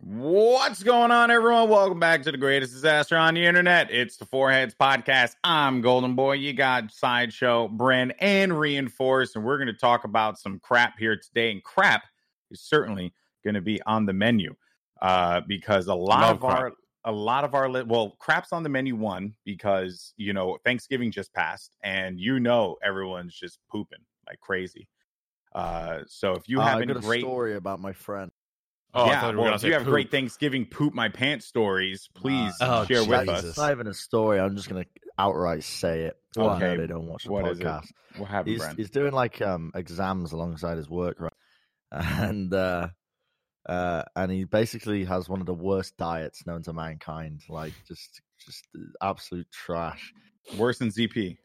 What's going on, everyone? Welcome back to the greatest disaster on the internet. It's the Four Heads Podcast. I'm Goldenboy. You got Sideshow, Bren, and Reinforce, and we're going to talk about some crap here today. And crap is certainly going to be on the menu uh, because a lot Love of our a lot of our li- well, crap's on the menu one because you know Thanksgiving just passed, and you know everyone's just pooping like crazy. Uh, so if you Uh, have I any a great story about my friend. Oh, I yeah, thought we were well, if say you have poop. great Thanksgiving poop my pants stories, please Oh, share with Jesus. It's us. not even a story. I'm just gonna outright say it. So I Okay, know they don't watch the what is it? podcast. What happened, He's Bren? he's doing like um exams alongside his work, right? And uh uh and he basically has one of the worst diets known to mankind. Like just just absolute trash. Worse than ZP.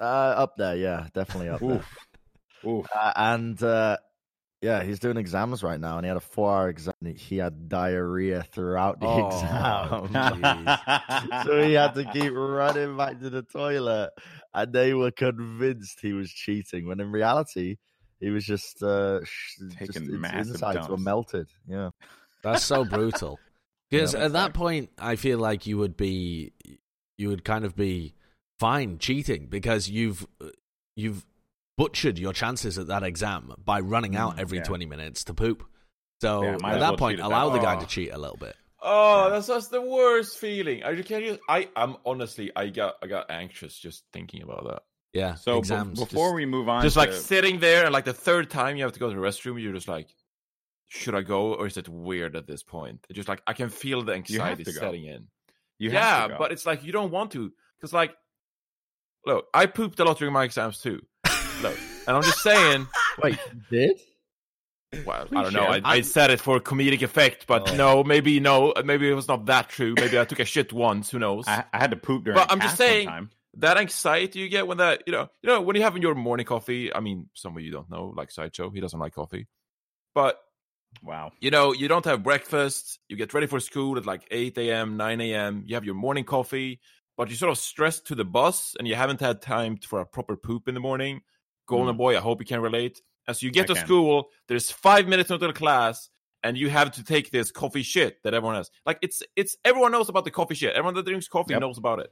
Uh up there, yeah, definitely up there. Oof. Oof. Uh, and uh yeah, he's doing exams right now, and he had a four-hour exam. He had diarrhea throughout the Oh, exam. so he had to keep running back to the toilet, and they were convinced he was cheating. When in reality, he was just uh, Taking just, his massive insides were melted. Yeah, That's so brutal. Because Yeah, at that fact. point, I feel like you would be, you would kind of be fine cheating because you've you've butchered your chances at that exam by running out Mm, every yeah. twenty minutes to poop. So Yeah, at that well point, allow that. the guy Oh. to cheat a little bit. Oh, Yeah. that's just the worst feeling. I can't just. I. I'm honestly. I got. I got anxious just thinking about that. Yeah. So exams. before just- we move on, Just like sitting there, and like the third time you have to go to the restroom, you're just like, should I go, or is it weird at this point? It's just like I can feel the anxiety setting in. you yeah, to but it's like you don't want to, because like, look, I pooped a lot during my exams too. Look, and I'm just saying. wait, did? Well, Please I don't know. I, I said it for comedic effect, but Oh. no, maybe no, maybe it was not that true. Maybe I took a shit once. Who knows? I, I had to poop during. But I'm just saying- that anxiety you get when that you know you know when you're having your morning coffee. I mean, some of you don't know, like Sideshow, he doesn't like coffee, but Wow. you know you don't have breakfast. You get ready for school at like 8 a.m., 9 a.m. You have your morning coffee, but you're sort of stressed to the bus, and you haven't had time for a proper poop in the morning. Goldenboy, I hope you can relate. As you get Mm. I to can. school, there's five minutes until class, and you have to take this coffee shit that everyone has. Like it's it's everyone knows about the coffee shit. Everyone that drinks coffee Yep. knows about it.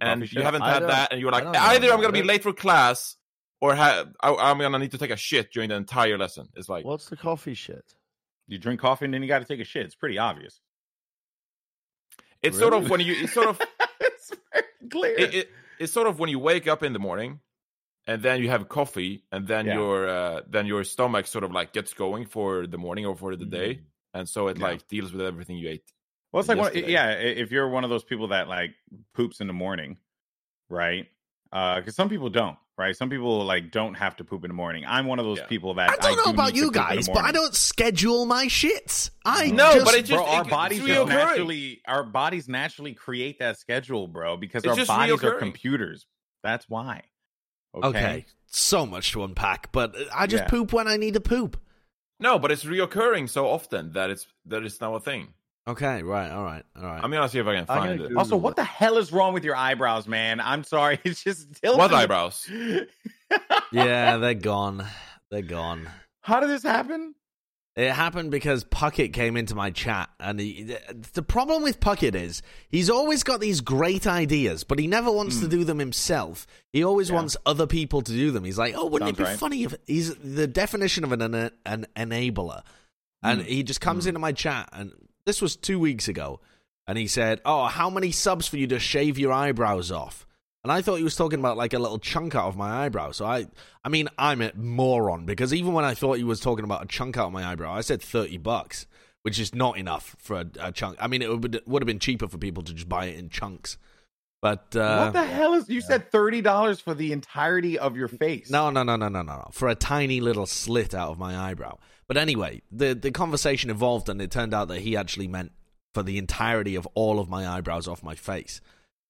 Coffee And shit. you haven't I had that, and you're like, either I'm gonna be late for class, or ha- I- I'm gonna need to take a shit during the entire lesson. It's like, What's the coffee shit? You drink coffee and then you got to take a shit. It's pretty obvious. it's sort of when you, it's sort of, it's very clear. it, it, it's sort of when you wake up in the morning, and then you have coffee, and then Yeah. your, uh, then your stomach sort of like gets going for the morning or for the day, and so it Mm-hmm. Yeah. like deals with everything you ate. Well, it's like one, yeah. If you're one of those people that like poops in the morning, right? Because some people don't, right? Some people like don't have to poop in the morning. I'm one of those Yeah. people that I don't know do about you poop in the guys, but I don't schedule my shits. I No, just, but it just- bro, our it- bodies it's just naturally, our bodies naturally create that schedule, bro. Because It's our just bodies are computers. That's why. Okay. okay. So much to unpack, but I just Yeah. poop when I need to poop. No, but it's reoccurring so often that it's that it's now a thing. Okay, right, all right, all right. I'm gonna see if I can find gonna it. Google Also, what it. the hell is wrong with your eyebrows, man? I'm sorry. It's just tilting What eyebrows? yeah, they're gone. They're gone. How did this happen? It happened because Puckett came into my chat, and he, the problem with Puckett is he's always got these great ideas, but he never wants to do them himself. He always Hmm. Yeah. wants other people to do them. He's like, "Oh, wouldn't Sounds it be right. funny if he's the definition of an an, an enabler?" And Mm. he just comes into my chat, and this was two weeks ago, and he said, "Oh, how many subs for you to shave your eyebrows off?" And I thought he was talking about like a little chunk out of my eyebrow. So I, I mean, I'm a moron because even when I thought he was talking about a chunk out of my eyebrow, I said thirty bucks, which is not enough for a, a chunk. I mean, it would would have been cheaper for people to just buy it in chunks. But uh, what the hell is? You said thirty dollars for the entirety of your face. no, no, no, no, no, no, no. For a tiny little slit out of my eyebrow. But anyway, the the conversation evolved, and it turned out that he actually meant for the entirety of all of my eyebrows off my face.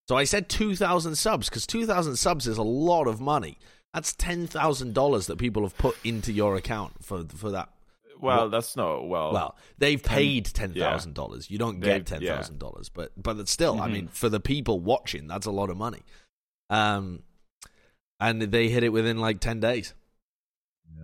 So I said two thousand subs because two thousand subs is a lot of money. That's ten thousand dollars that people have put into your account for for that. Well, that's not Well, Well, they've paid ten thousand dollars. You don't get ten thousand yeah. dollars, but but it's still, I Mhm. mean, for the people watching, that's a lot of money. Um, and they hit it within like ten days,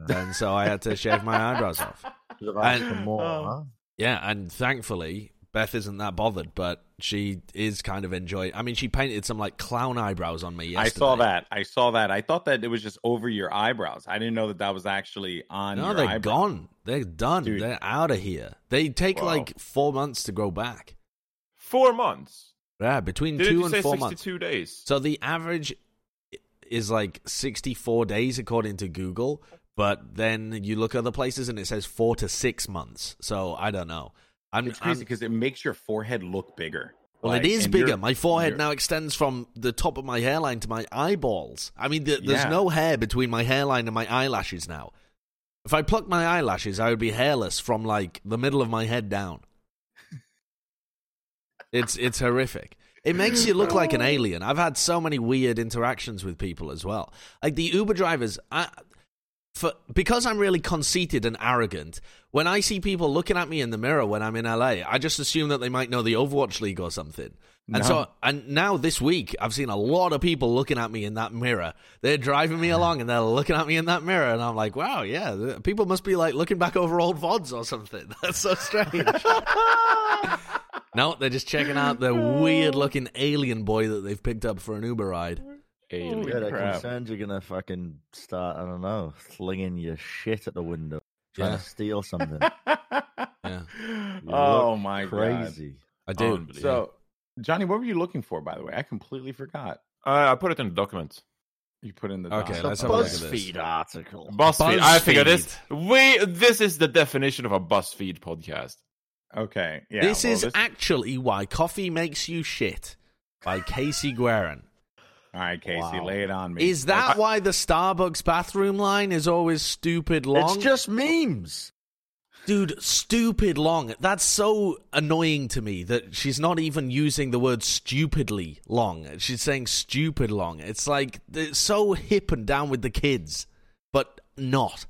Yeah. and so I had to shave my eyebrows off. Should have asked And- more, Oh. huh? Yeah, and thankfully Beth isn't that bothered, but she is kind of enjoying. I mean, she painted some like clown eyebrows on me. Yesterday. I saw that. I saw that. I thought that it was just over your eyebrows. I didn't know that that was actually on. No, they're eyebrows. gone. They're done. Dude. They're out of here. They take Wow. like four months to grow back. Four months. Yeah, between Did two and four months. days? So the average is like sixty-four days according to Google, but then you look other places and it says four to six months. So I don't know. I'm, It's crazy because it makes your forehead look bigger. Well, Like, it is bigger. My forehead now extends from the top of my hairline to my eyeballs. I mean, th- there's Yeah. no hair between my hairline and my eyelashes now. If I plucked my eyelashes, I would be hairless from like the middle of my head down. it's it's horrific. It makes you look like an alien. I've had so many weird interactions with people as well. Like the Uber drivers, I, for because I'm really conceited and arrogant. When I see people looking at me in the mirror when I'm in LA, I just assume that they might know the Overwatch League or something. And No. so, and now this week, I've seen a lot of people looking at me in that mirror. They're driving me along and they're looking at me in that mirror, and I'm like, wow, yeah, people must be like looking back over old vods or something. That's so strange. no, they're just checking out the weird-looking alien boy that they've picked up for an Uber ride. Alien. Yeah, they're crap. concerned you're gonna fucking start. I don't know, slinging your shit at the window, trying Yeah. to steal something. Yeah. You Oh look my god. crazy. I do. Unbelievable. So, Johnny, what were you looking for, by the way? I completely forgot. Uh, I put it in the documents. You put in the Okay, doc. let's a have a look at this. BuzzFeed article. BuzzFeed. I figured BuzzFeed. this. We. This is the definition of a BuzzFeed podcast. Okay, yeah. this well, is actually why coffee makes you shit by Casey Gueren. All right, Casey. Wow. Lay it on me. Is that I- why the Starbucks bathroom line is always stupid long? It's just memes. Dude, stupid long. That's so annoying to me that she's not even using the word stupidly long. She's saying stupid long. It's like it's so hip and down with the kids, but not.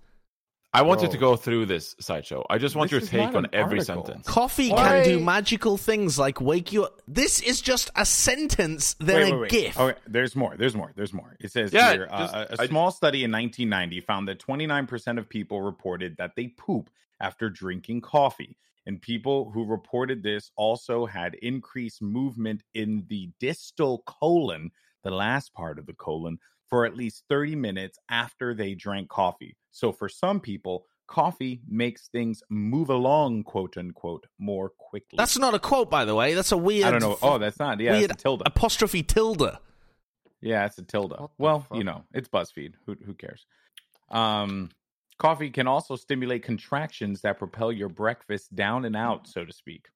I wanted you to go through this sideshow. I just want This your take on an every article. sentence. Coffee Why- can do magical things like wake you up. This is just a sentence, then wait, a wait, wait. gif. Okay, there's more. There's more. There's more. It says Yeah, here uh, just- a, a I- small study in 1990 found that 29% of people reported that they poop after drinking coffee. And people who reported this also had increased movement in the distal colon, the last part of the colon, for at least 30 minutes after they drank coffee. So for some people, coffee makes things move along, quote unquote, more quickly. That's not a quote, by the way. That's a weird. I don't know. Oh, that's not. Yeah, weird it's a tilde. apostrophe tilde. Yeah, it's a tilde. Well, fuck? you know, it's BuzzFeed. Who who cares? Um, coffee can also stimulate contractions that propel your breakfast down and out, so to speak.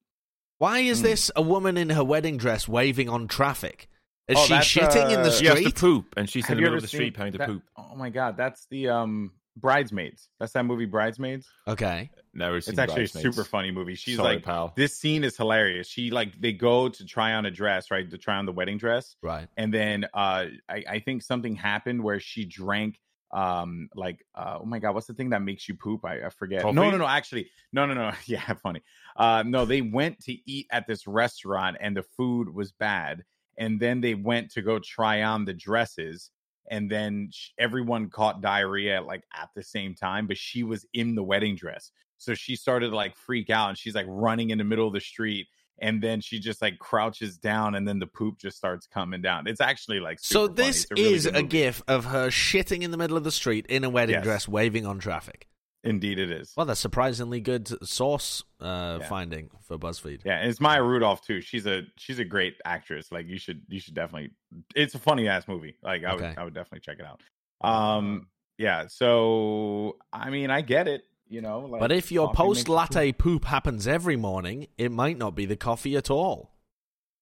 Why is Hmm. this a woman in her wedding dress waving on traffic? Is Oh, she that's, shitting in uh, the She has to street? poop, and she's Have in the middle of the street having to that- poop. Oh my god, that's the um Bridesmaids. That's that movie Bridesmaids. Okay. Never seen It's actually a super funny movie. She's Sorry, like, pal. this scene is hilarious. She like they go to try on a dress, right? To try on the wedding dress, Right. and then uh I, I think something happened where she drank um like uh, oh my god what's the thing that makes you poop i, I forget no Coffee? no no actually no no no yeah funny uh no they went to eat at this restaurant and the food was bad and then they went to go try on the dresses and then sh- everyone caught diarrhea like at the same time but she was in the wedding dress so she started to like freak out and she's like running in the middle of the street and then she just like crouches down and then the poop just starts coming down it's actually like So funny. this It's a really is a movie. gif of her shitting in the middle of the street in a wedding Yes. dress, waving on traffic. Indeed it is Well, that's surprisingly good source uh, Yeah. finding for BuzzFeed. yeah it's maya rudolph too she's a she's a great actress like you should you should definitely it's a funny ass movie like i would i would definitely check it out um yeah so i mean i get it you know like But if your post latte poop happens every morning, it might not be the coffee at all.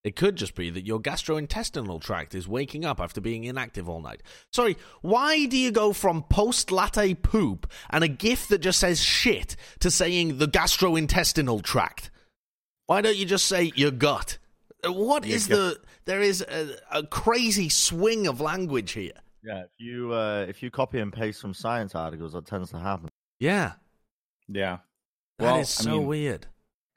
It could just be that your gastrointestinal tract is waking up after being inactive all night. Sorry, why do you go from post latte poop and a gif that just says shit to saying the gastrointestinal tract? Why don't you just say your gut? Uh, What is the. There is a, a crazy swing of language here. Yeah, if you uh, if you copy and paste from science articles, that tends to happen. Yeah. yeah that is Well, I so mean, weird.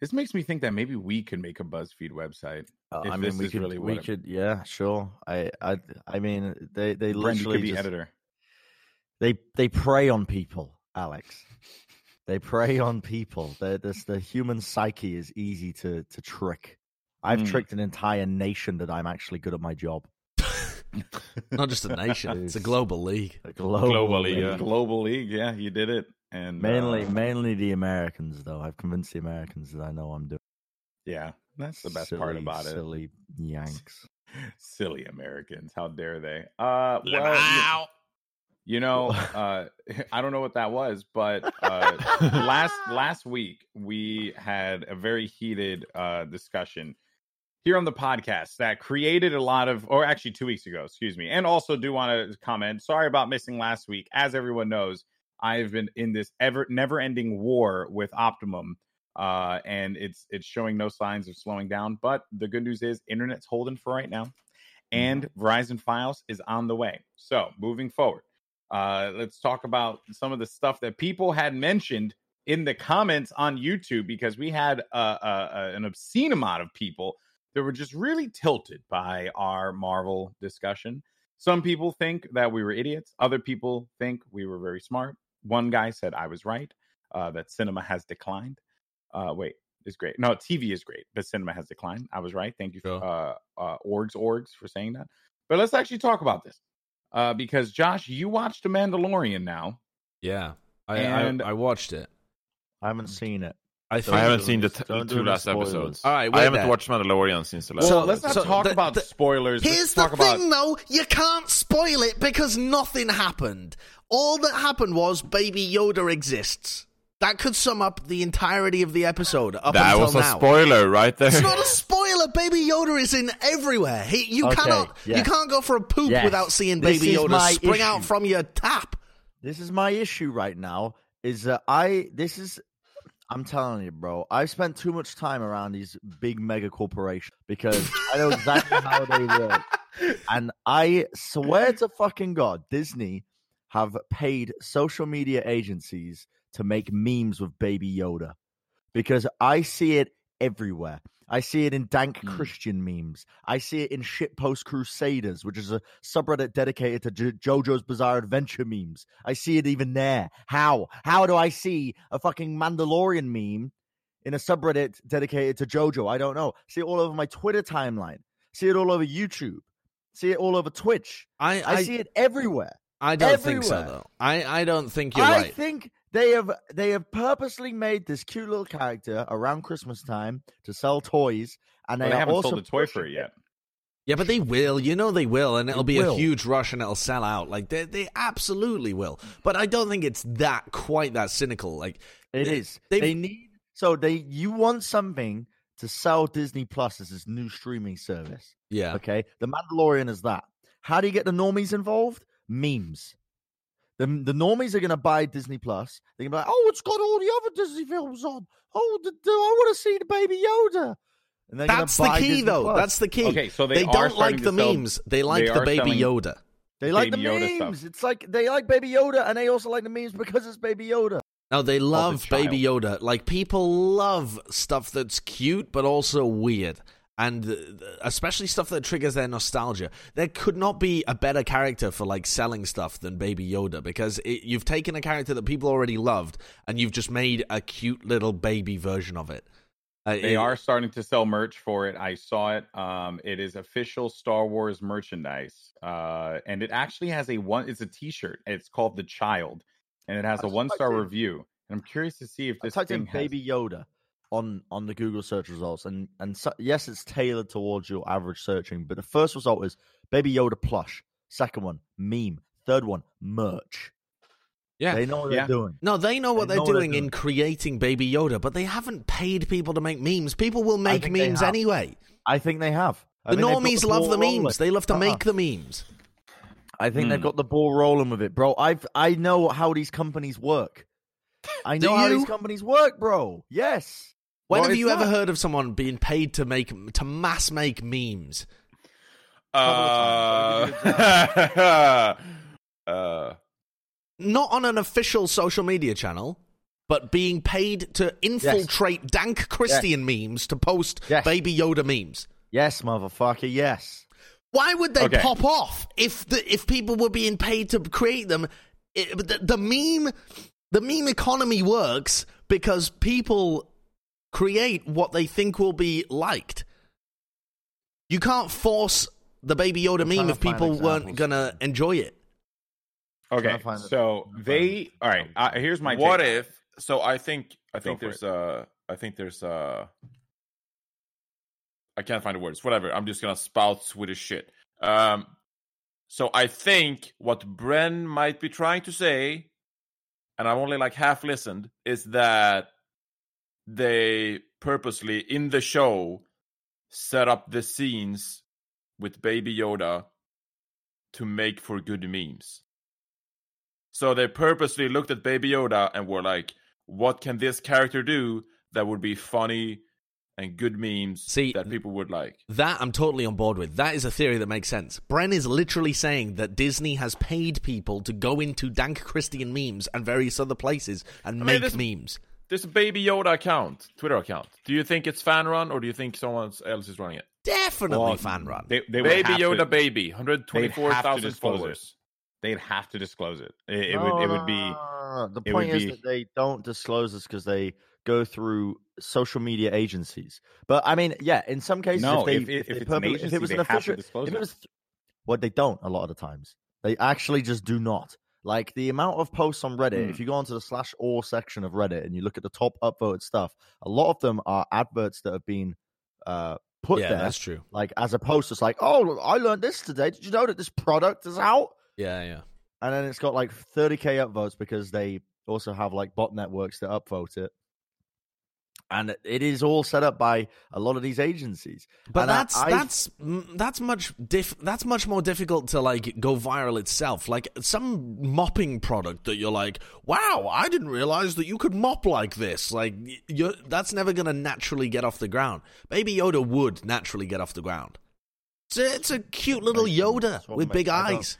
this makes me think that maybe we could make a buzzfeed website Uh, I mean, we could, really we it- could, yeah, sure. I, I, I mean, they, they Bren, you literally could be just, editor they, they prey on people, Alex. They prey on people. They're, this, the human psyche is easy to to trick. I've Mm. tricked an entire nation that I'm actually good at my job. Not just a nation; it's a global league. A global Globally, league. yeah. Global League, yeah, you did it. And Mainly, uh, mainly the Americans, though. I've convinced the Americans that I know I'm doing. Yeah, that's the best part about it. Silly Yanks. Silly Americans, how dare they? Uh, well, you, you know, uh, I don't know what that was, but uh, last last week we had a very heated uh, discussion here on the podcast that created a lot of, or actually two weeks ago, excuse me, and also do want to comment. Sorry about missing last week. As everyone knows, I've been in this ever never ending war with Optimum. Uh, and it's it's showing no signs of slowing down. But the good news is internet's holding for right now, and Verizon Fios is on the way. So moving forward, uh, let's talk about some of the stuff that people had mentioned in the comments on YouTube because we had uh, uh, uh, an obscene amount of people that were just really tilted by our Marvel discussion. Some people think that we were idiots. Other people think we were very smart. One guy said I was right, uh, that cinema has declined. Uh, wait, is great. No, TV is great, but cinema has declined. I was right. Thank you, for, Sure. uh, uh, orgs, orgs, for saying that. But let's actually talk about this uh, because Josh, you watched The Mandalorian now. Yeah, I, And- I I watched it. I haven't seen it. I I haven't seen the t- two last spoilers. episodes. All right, I haven't there. watched Mandalorian since the last. Well, So- let's not so talk the- about the- spoilers. Let's Here's the talk about thing, though. You can't spoil it because nothing happened. All that happened was Baby Yoda exists. That could sum up the entirety of the episode up that until was a now. spoiler right there. It's not a spoiler. Baby Yoda is in everywhere. He, you Okay, cannot, you can't go for a poop Yes. without seeing This Baby Yoda my spring out from your tap. This is my issue right now. Is that I? This is. I'm telling you, bro. I've spent too much time around these big mega corporations because I know exactly how they work. And I swear to fucking God, Disney have paid social media agencies to make memes with Baby Yoda because I see it everywhere. I see it in dank Hmm. Christian memes. I see it in Shitpost Crusaders, which is a subreddit dedicated to J- JoJo's Bizarre Adventure memes. I see it even there. How? How do I see a fucking Mandalorian meme in a subreddit dedicated to JoJo? I don't know. See it all over my Twitter timeline. See it all over YouTube. See it all over Twitch. I, I, I, see it everywhere. I don't think so, though. I, I don't think you're I right. think they have they have purposely made this cute little character around Christmas time to sell toys, and Well, they, they haven't sold a toy for it yet. Yeah, but they will. You know they will, and it'll They be a huge rush, and it'll sell out. Like they, they absolutely will. But I don't think it's that quite that cynical. Like It They- is. they've- They need so they you want something to sell Disney Plus as this new streaming service. yeah, Okay, The Mandalorian is that. How do you get the normies involved? Memes. The the normies are gonna buy Disney Plus. They're gonna be like, oh, it's got all the other Disney films on. Oh, the, the, I want to see the Baby Yoda. And they're gonna that's the key, Disney though. Plus. That's the key. Okay, so they, they, are don't like the sell- memes. They like they the baby selling- Yoda. They like Baby the Yoda memes. stuff. It's like they like Baby Yoda, and they also like the memes because it's Baby Yoda. No, they love child. Baby Yoda. Like people love stuff that's cute but also weird. And especially stuff that triggers their nostalgia. There could not be a better character for like selling stuff than Baby Yoda because it, you've taken a character that people already loved and you've just made a cute little baby version of it. Uh, They it- are starting to sell merch for it. I saw it. Um, it is official Star Wars merchandise, uh, and it actually has a one. It's a T-shirt. It's called the Child, and it has I a one-star in- review. And I'm curious to see if I this typed thing in has. Baby Yoda on on the Google search results, and and so, yes, it's tailored towards your average searching. But the first result is Baby Yoda plush. Second one, meme. Third one, merch. Yeah. They know what Yeah. they're doing. No, they know what They they're know what they're doing in creating Baby Yoda, but they haven't paid people to make memes. People will make memes anyway. I think they have. I The think they've got normies the love ball the rolling. memes. They love to Uh-uh. make the memes. I think they've Hmm. got the ball rolling with it, bro. I've I know how these companies work. I know how these companies work, bro. Yes. When have you ever heard of someone being paid to make to mass make memes? Uh, Uh, Not on an official social media channel, but being paid to infiltrate dank Christian memes to post Yes. Baby Yoda memes. Yes, motherfucker. Yes. Why would they Okay. pop off if the if people were being paid to create them? It, the, the meme, The meme economy works because people create what they think will be liked. You can't force the Baby Yoda I'm meme if to find people weren't gonna enjoy it. Okay, Trying it. so they all right. Uh, here's my what take. if? So I think I think for there's uh I think there's uh I can't find the words. Whatever. I'm just gonna spout Swedish shit. Um. So I think what Bren might be trying to say, and I've only like half listened, is that they purposely in the show set up the scenes with Baby Yoda to make for good memes. So they purposely looked at Baby Yoda and were like, what can this character do that would be funny and good memes See, that people would like? That I'm totally on board with. That is a theory that makes sense. Bren is literally saying that Disney has paid people to go into dank Christian memes and various other places and mean, make this- memes. There's a Baby Yoda account, Twitter account. Do you think it's fan run or do you think someone else is running it? Definitely Well, fan run. They, they Baby Yoda to, Baby, they'd have to 124,000 followers. it. They'd have to disclose it. It, it would. It would be. No, no, no. The point would is be- that they don't disclose this because they go through social media agencies. But I mean, yeah, in some cases, No, if, they, if, it- if, if they it's an agency, if it was they an official, if it it. was, what they don't a lot of the times, they actually just do not. Like the amount of posts on Reddit, Hmm. if you go onto the slash or section of Reddit and you look at the top upvoted stuff, a lot of them are adverts that have been uh, put yeah, there, that's true. like as opposed to it's like, oh, I learned this today. Did you know that this product is out? Yeah, yeah. and then it's got like 30k upvotes because they also have like bot networks that upvote it and it is all set up by a lot of these agencies But And that's I- that's that's much diff- that's much more difficult to like go viral itself. Like some mopping product that you're like, wow, I didn't realize that you could mop like this. Like that's never gonna naturally get off the ground. Baby Yoda would naturally get off the ground. It's a, it's a cute little Yoda with makes- big eyes.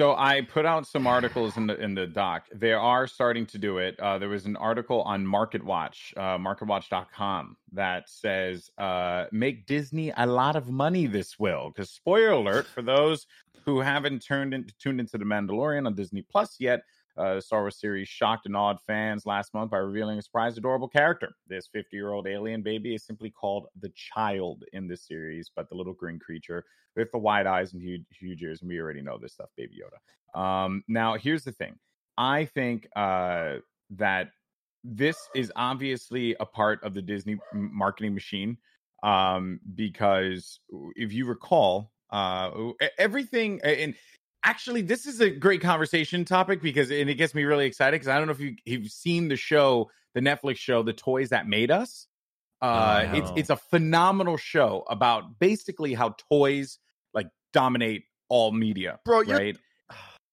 So I put out some articles in the in the doc. They are starting to do it. Uh, there was an article on MarketWatch, uh, MarketWatch.com, that says uh, make Disney a lot of money. This will because spoiler alert for those who haven't turned in, tuned into the Mandalorian on Disney Plus yet. Uh, the Star Wars series shocked and awed fans last month by revealing a surprise, adorable character. This 50 year old alien baby is simply called the Child in this series, but the little green creature with the wide eyes and huge, huge ears, and we already know this stuff, Baby Yoda. Um, now, here's the thing: I think uh, that this is obviously a part of the Disney marketing machine um, because if you recall, uh, everything and actually this is a great conversation topic because and it gets me really excited because I don't know if you, you've seen the show, the Netflix show, The Toys That Made Us. Uh, Oh, it's no. it's a phenomenal show about basically how toys like dominate all media. Bro, right?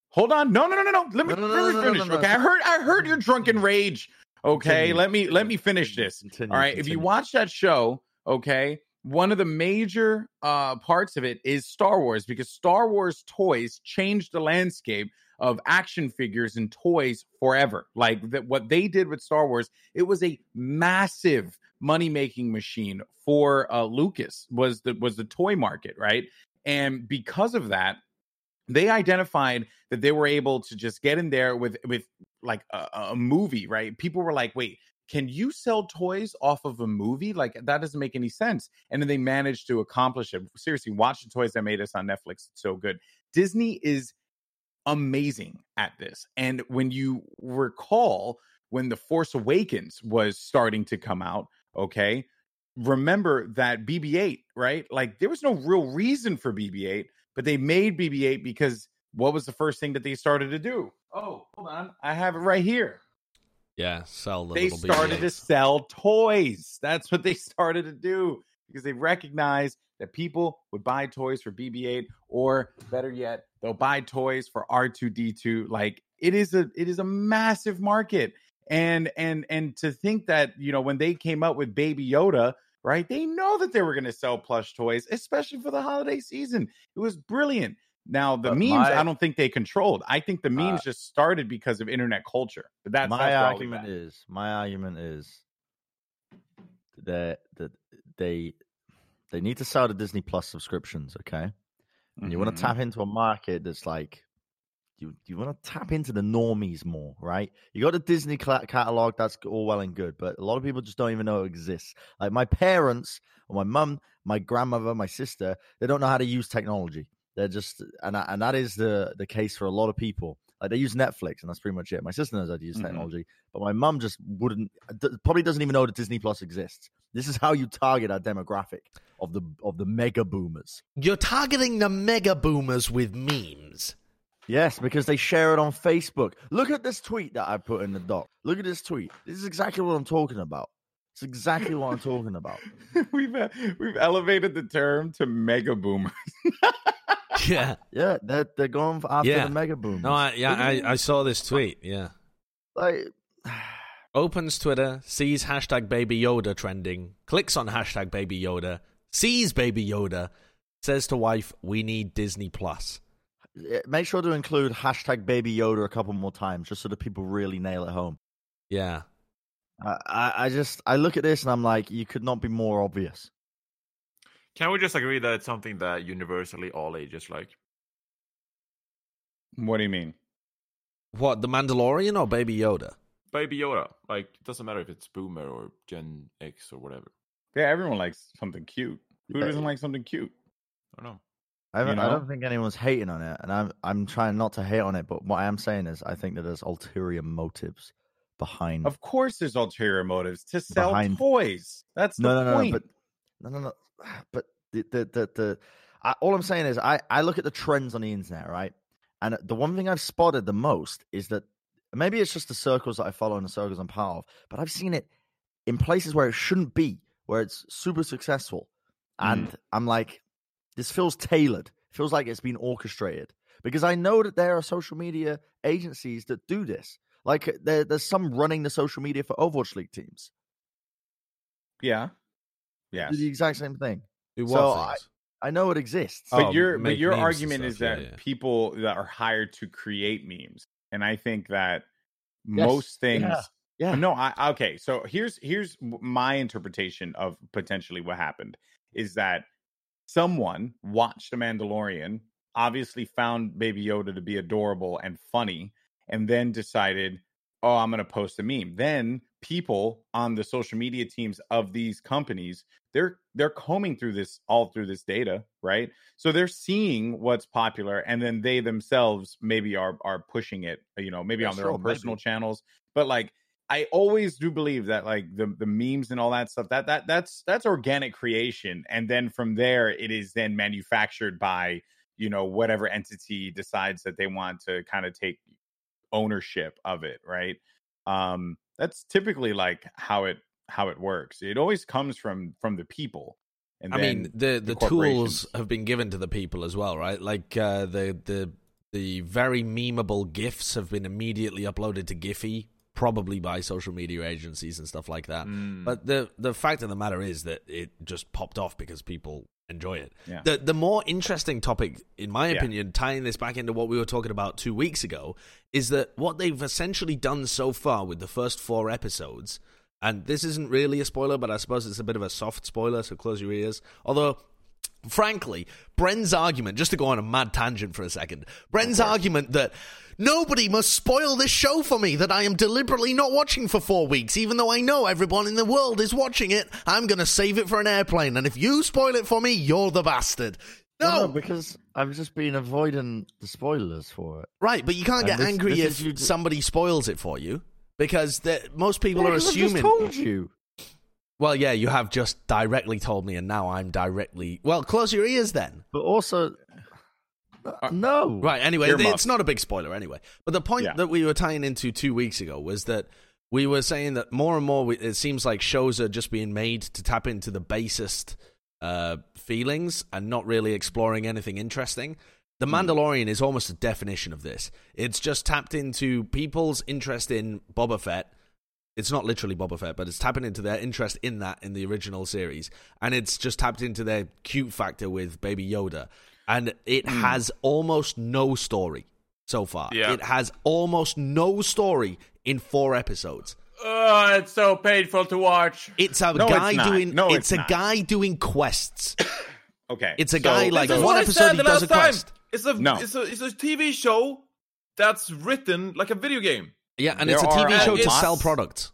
Hold on, no, no, no, no, no. Let me, No, no, no, let me no, no, finish. Okay, I heard, I heard your drunken rage. Okay, Continue, let me let me finish this. continue, All right, if you watch that show, okay, one of the major uh parts of it is Star Wars because Star Wars toys changed the landscape of action figures and toys forever. Like that what they did with Star Wars, it was a massive money-making machine for uh Lucas was the was the toy market, right? And because of that, they identified that they were able to just get in there with with like a, a movie, right? People were like, "Wait, can you sell toys off of a movie? Like that doesn't make any sense." And then they managed to accomplish it. Seriously, watch the toys that made us on Netflix. It's so good. Disney is amazing at this. And when you recall when The Force Awakens was starting to come out, okay, remember that BB-8, right? Like there was no real reason for BB-8, but they made BB-8 because what was the first thing that they started to do? Oh, hold on, I have it right here. Yeah, sell the they started to sell toys. That's what they started to do because they recognized that people would buy toys for BB-8, or better yet, they'll buy toys for R2D2. Like it is a it is a massive market, and and and to think that you know when they came up with Baby Yoda. Right, they know that they were going to sell plush toys, especially for the holiday season. It was brilliant. Now the But memes, my- I don't think they controlled. I think the memes Uh, just started because of internet culture. But that's my that's where I'll leave argument is my argument is that that they they need to sell the Disney Plus subscriptions, okay? And you want to tap into a market that's like you you want to tap into the normies more, right? You got the Disney catalog, that's all well and good, but a lot of people just don't even know it exists. Like my parents, or my mum, my grandmother, my sister, they don't know how to use technology. They're just, and and that is the the case for a lot of people. Like they use Netflix, and that's pretty much it. My sister knows how to use Mhm. technology, but my mum just wouldn't, probably doesn't even know that Disney Plus exists. This is how you target our demographic of the of the mega boomers. You're targeting the mega boomers with memes. Yes, because they share it on Facebook. Look at this tweet that I put in the doc. Look at this tweet. This is exactly what I'm talking about. It's exactly what I'm talking about. we've uh, we've elevated the term to mega boomer. Yeah. Yeah, they're they're going after Yeah. the mega boom. No, I, yeah, I, I saw this tweet. Yeah. like Opens Twitter, sees hashtag Baby Yoda trending, clicks on hashtag Baby Yoda, sees Baby Yoda, says to wife, "We need Disney Plus." make sure to include hashtag Baby Yoda a couple more times, just so that people really nail it home. Yeah. I, I, I just I look at this and I'm like, you could not be more obvious. Can we just agree that it's something that universally all ages like? what do you mean? What the Mandalorian or Baby Yoda? Baby Yoda, like it doesn't matter if it's Boomer or Gen X or whatever. Yeah, everyone likes something cute. Who doesn't like something cute? I don't know. I, You I don't think anyone's hating on it, and I'm I'm trying not to hate on it. But what I am saying is, I think that there's ulterior motives behind. Of course, there's ulterior motives to sell Behind- toys. That's no, the no, no, point. no, but no, no, no. But the the the, the I, all I'm saying is, I I look at the trends on the internet, right? And the one thing I've spotted the most is that maybe it's just the circles that I follow and the circles I'm part of, but I've seen it in places where it shouldn't be, where it's super successful, and mm-hmm. I'm like, this feels tailored. Feels like it's been orchestrated because I know that there are social media agencies that do this. Like there, there's some running the social media for Overwatch League teams. yeah, yes. Do the exact same thing. Do So what I- I know it exists. But Oh, your but your argument is that yeah, yeah. people that are hired to create memes, and I think that Yes, most things. yeah, Yeah. No, I okay. So here's here's my interpretation of potentially what happened is that someone watched The Mandalorian, obviously found Baby Yoda to be adorable and funny, and then decided, oh, I'm going to post a meme. Then people on the social media teams of these companies, they're they're combing through this all through this data, right? So they're seeing what's popular, and then they themselves maybe are are pushing it, you know, maybe Yeah, on their sure, own personal maybe. channels. But like I always do believe that like the the memes and all that stuff that that that's that's organic creation and then from there it is then manufactured by you know whatever entity decides that they want to kind of take ownership of it right um that's typically like how it how it works it always comes from from the people and I mean, the the, corporations. tools have been given to the people as well, right? Like uh, the the the very memeable gifs have been immediately uploaded to Giphy, probably by social media agencies and stuff like that. Mm. But the the fact of the matter is that it just popped off because people enjoy it. Yeah. The the more interesting topic, in my Yeah. opinion, tying this back into what we were talking about two weeks ago, is that what they've essentially done so far with the first four episodes, and this isn't really a spoiler, but I suppose it's a bit of a soft spoiler, so close your ears. Although frankly, Bren's argument, just to go on a mad tangent for a second, Bren's argument that nobody must spoil this show for me that I am deliberately not watching for four weeks, even though I know everyone in the world is watching it, I'm going to save it for an airplane. And if you spoil it for me, you're the bastard. No, No, because I've just been avoiding the spoilers for it. right, but you can't And get this- angry this if you- somebody spoils it for you because most people Yeah, are 'cause I've just assuming. told you. Well, yeah, you have just directly told me, and now I'm directly. Well, close your ears then. But also, Uh, no. Right. Anyway, Earmuffs. it's not a big spoiler anyway. But the point Yeah. that we were tying into two weeks ago was that we were saying that more and more we, it seems like shows are just being made to tap into the basest uh, feelings and not really exploring anything interesting. The Hmm. Mandalorian is almost a definition of this. It's just tapped into people's interest in Boba Fett. It's not literally Boba Fett, but it's tapping into their interest in that in the original series. And it's just tapped into their cute factor with Baby Yoda. And it Hmm. has almost no story so far. Yeah. It has almost no story in four episodes. Oh, it's so painful to watch. It's a No, guy not. doing No, it's, it's a not. guy doing quests. okay It's a so- guy like one what I episode said he the does last a quest. Time. It's a No. it's a it's a TV show that's written like a video game. Yeah, and There it's a TV a show to lot- sell products.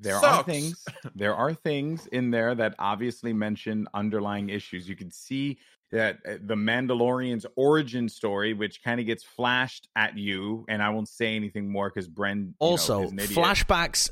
There are things. There are things in there that obviously mention underlying issues. You can see that uh, the Mandalorian's origin story, which kind of gets flashed at you, and I won't say anything more because Bren you know, Also, is an idiot. flashbacks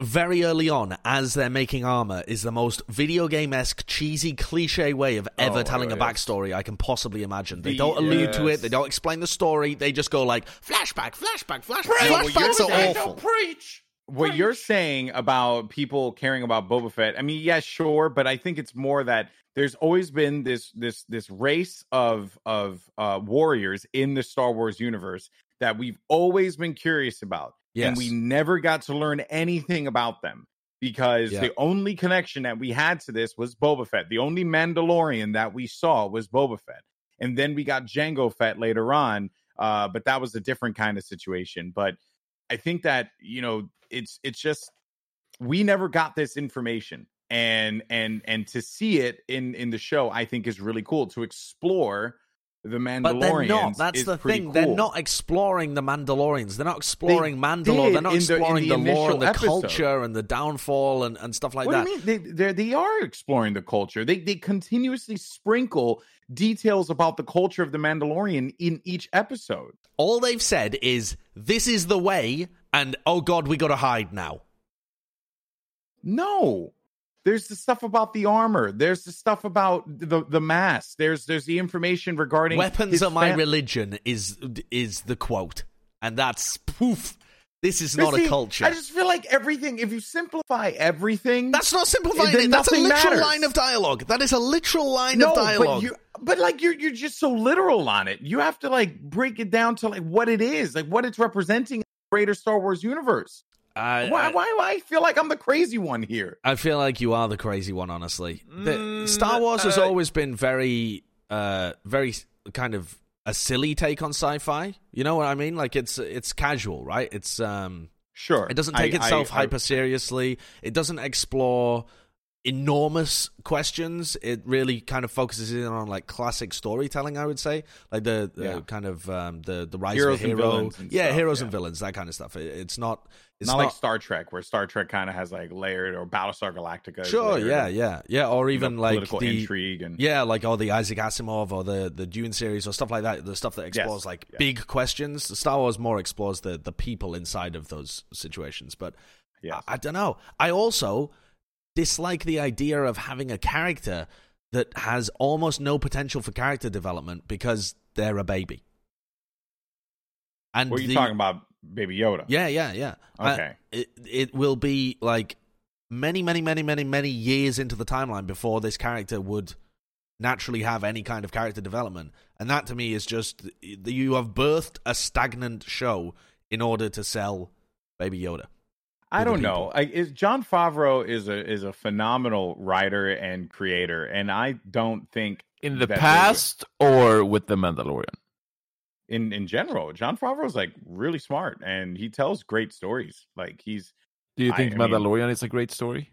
very early on as they're making armor is the most video game esque, cheesy, cliche way of ever Oh, telling a yes. backstory I can possibly imagine. They The- don't allude to it, they don't explain the story, they just go like flashback, flashback, flashback. Preach, well, Flashbacks you're are saying awful. Preach. what you're saying about people caring about Boba Fett, I mean, yeah, sure, but I think it's more that there's always been this this this race of of uh warriors in the Star Wars universe that we've always been curious about. Yes. And we never got to learn anything about them because Yeah. the only connection that we had to this was Boba Fett. The only Mandalorian that we saw was Boba Fett. And then we got Jango Fett later on, uh, but that was a different kind of situation. But I think that, you know, it's it's just we never got this information. And and and to see it in in the show, I think is really cool to explore the Mandalorians. But they're not. That's the thing. They're not exploring the Mandalorians. They're not exploring Mandalore. They're not in the- exploring the the, lore and the episode. culture and the downfall and, and stuff like what that. do you mean? They they are exploring the culture. They they continuously sprinkle details about the culture of the Mandalorian in each episode. All they've said is, this is the way, and oh god, we gotta hide now. No. There's the stuff about the armor. There's the stuff about the the mask. There's there's the information regarding Weapons are my fam- religion is is the quote. And that's poof. This is not see, a culture. I just feel like everything. If you simplify everything, That's not simplifying it. That's a literal matters. line of dialogue. That is a literal line no, of dialogue. but you but like you're you're just so literal on it. You have to like break it down to like what it is, like what it's representing in the greater Star Wars universe. I, why why do I feel like I'm the crazy one here? I feel like you are the crazy one, honestly. The, Mm, Star Wars has uh, always been very, uh, very kind of a silly take on sci-fi. You know what I mean? Like it's it's casual, right? It's um, Sure, it doesn't I- take itself I- I- hyper seriously. It doesn't explore enormous questions. It really kind of focuses in on like classic storytelling. I would say, like the, the Yeah. kind of um, the the rise Heroes of and hero, villains and yeah, stuff, heroes yeah. and villains, that kind of stuff. It, it's not. It's not not like Star Trek, where Star Trek kind of has like layered, or Battlestar Galactica. Sure, yeah, yeah, yeah, or you know, even like political the intrigue and yeah, like or the Isaac Asimov or the the Dune series or stuff like that. The stuff that explores like yeah. big questions. Star Wars more explores the the people inside of those situations. But yeah, I, I don't know. I also dislike the idea of having a character that has almost no potential for character development because they're a baby. And What are you the- talking about, Baby Yoda? Yeah, yeah, yeah. I- Okay. it it will be like many, many, many, many, many years into the timeline before this character would naturally have any kind of character development, and that to me is just you have birthed a stagnant show in order to sell Baby Yoda. I don't know. I, is Jon Favreau is a is a phenomenal writer and creator, and I don't think In the that they past or with the Mandalorian? in in general, Jon Favreau's like really smart, and he tells great stories. Like he's Do you I- think I mean- Mandalorian is a great story?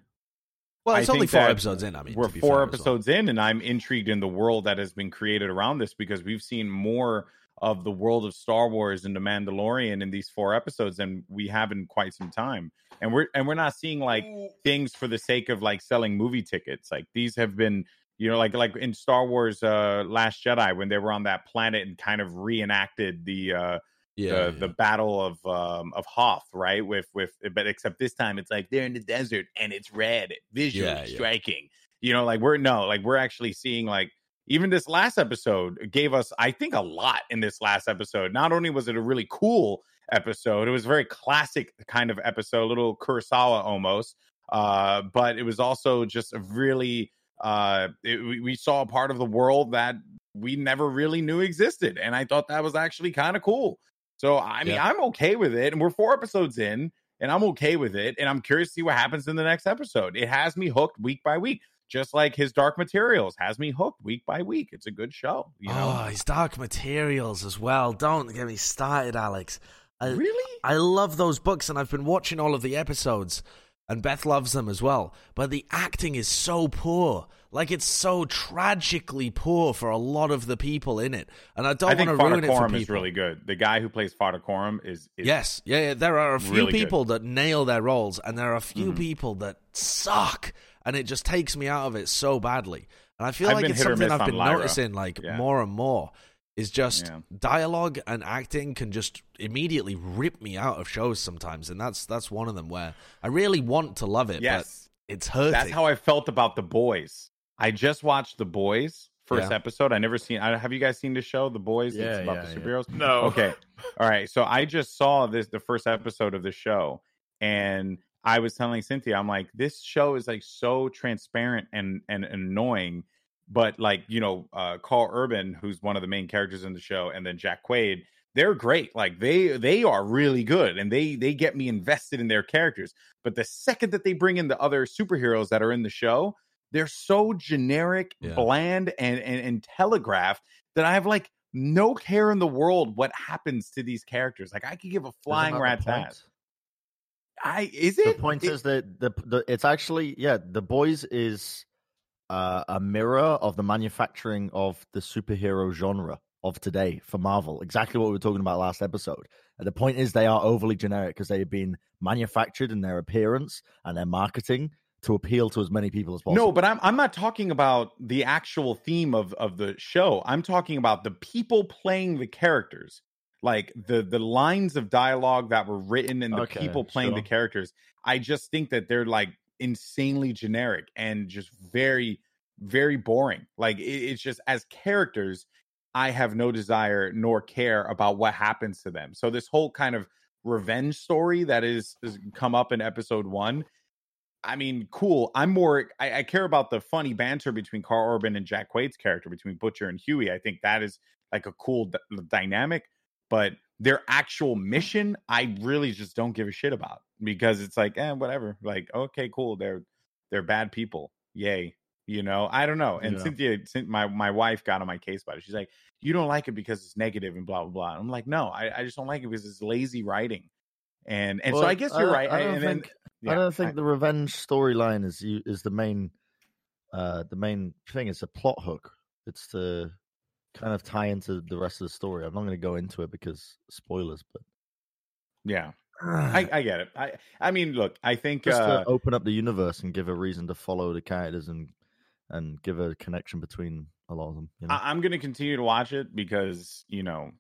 Well, I it's only four episodes in. I mean, we're to be four fair as well. episodes in, and I'm intrigued in the world that has been created around this because we've seen more of the world of Star Wars and the Mandalorian in these four episodes than we have in quite some time. And we're and we're not seeing like things for the sake of like selling movie tickets. Like these have been, you know, like like in Star Wars uh Last Jedi when they were on that planet and kind of reenacted the uh Yeah, the, the battle of um of Hoth, right? With with but except this time it's like they're in the desert and it's red, visually Yeah, yeah. striking. You know, like we're no, like we're actually seeing like even this last episode gave us, I think, a lot in this last episode. Not only was it a really cool episode, it was a very classic kind of episode, a little Kurosawa almost. Uh, but it was also just a really uh it, we, saw a part of the world that we never really knew existed. And I thought that was actually kind of cool. So I mean, Yeah. I'm okay with it, and we're four episodes in, and I'm okay with it, and I'm curious to see what happens in the next episode. It has me hooked week by week, just like his Dark Materials has me hooked week by week. It's a good show, you know. Oh, his Dark Materials as well. Don't get me started, Alex. I, really? I love those books, and I've been watching all of the episodes. and Beth loves them as well. But the acting is so poor. Like it's so tragically poor for a lot of the people in it, and I don't I want to ruin it for people. is really good. The guy who plays Farder Coram is, is Yes, yeah, yeah. There are a few really good. people that nail their roles, and there are a few Mhm. people that suck, and it just takes me out of it so badly. And I feel I've like it's something I've been Lyra. noticing like Yeah. more and more. Is just Yeah. dialogue and acting can just immediately rip me out of shows sometimes, and that's that's one of them where I really want to love it, yes. but it's hurting. That's how I felt about the boys. I just watched the boys first Yeah. episode. I never seen. I, have you guys seen the show, The Boys? Yeah, it's about yeah, the yeah. superheroes. No. Okay. All right. So I just saw this the first episode of the show, and I was telling Cynthia, I'm like, this show is like so transparent and and annoying. But like you know, uh, Karl Urban, who's one of the main characters in the show, and then Jack Quaid, they're great. Like they they are really good, and they they get me invested in their characters. But the second that they bring in the other superheroes that are in the show, they're so generic, Yeah. bland, and, and and telegraphed that I have like no care in the world what happens to these characters. Like I could give a flying Isn't that the rat's ass. I is The point It- is that the, the it's actually yeah, the boys is uh, a mirror of the manufacturing of the superhero genre of today for Marvel. Exactly what we were talking about last episode. And the point is they are overly generic because they have been manufactured in their appearance and their marketing to appeal to as many people as possible. No, but I'm I'm not talking about the actual theme of of the show. I'm talking about the people playing the characters. Like the the lines of dialogue that were written and the Okay, people playing the characters. I just think that they're like insanely generic and just very very boring. Like it, it's just as characters I have no desire nor care about what happens to them. So this whole kind of revenge story that is, is come up in episode 1 I mean, cool. I'm more. I, I care about the funny banter between Karl Urban and Jack Quaid's character, between Butcher and Huey. I think that is like a cool d- dynamic. But their actual mission, I really just don't give a shit about because it's like, eh, whatever. Like, okay, cool. They're they're bad people. Yay. You know, I don't know. And Yeah. Cynthia, my my wife got on my case about it. She's like, you don't like it because it's negative and blah blah blah. I'm like, no, I, I just don't like it because it's lazy writing. And and so I guess you're I- right. I don't and think- yeah, I don't think the revenge storyline is you is the main uh the main thing. It's a plot hook. It's to kind of tie into the rest of the story. I'm not going to go into it because spoilers, but yeah. I, I get it. I I mean, look, I think just uh, to open up the universe and give a reason to follow the characters and and give a connection between a lot of them. You, know? I, I'm going to continue to watch it because you know,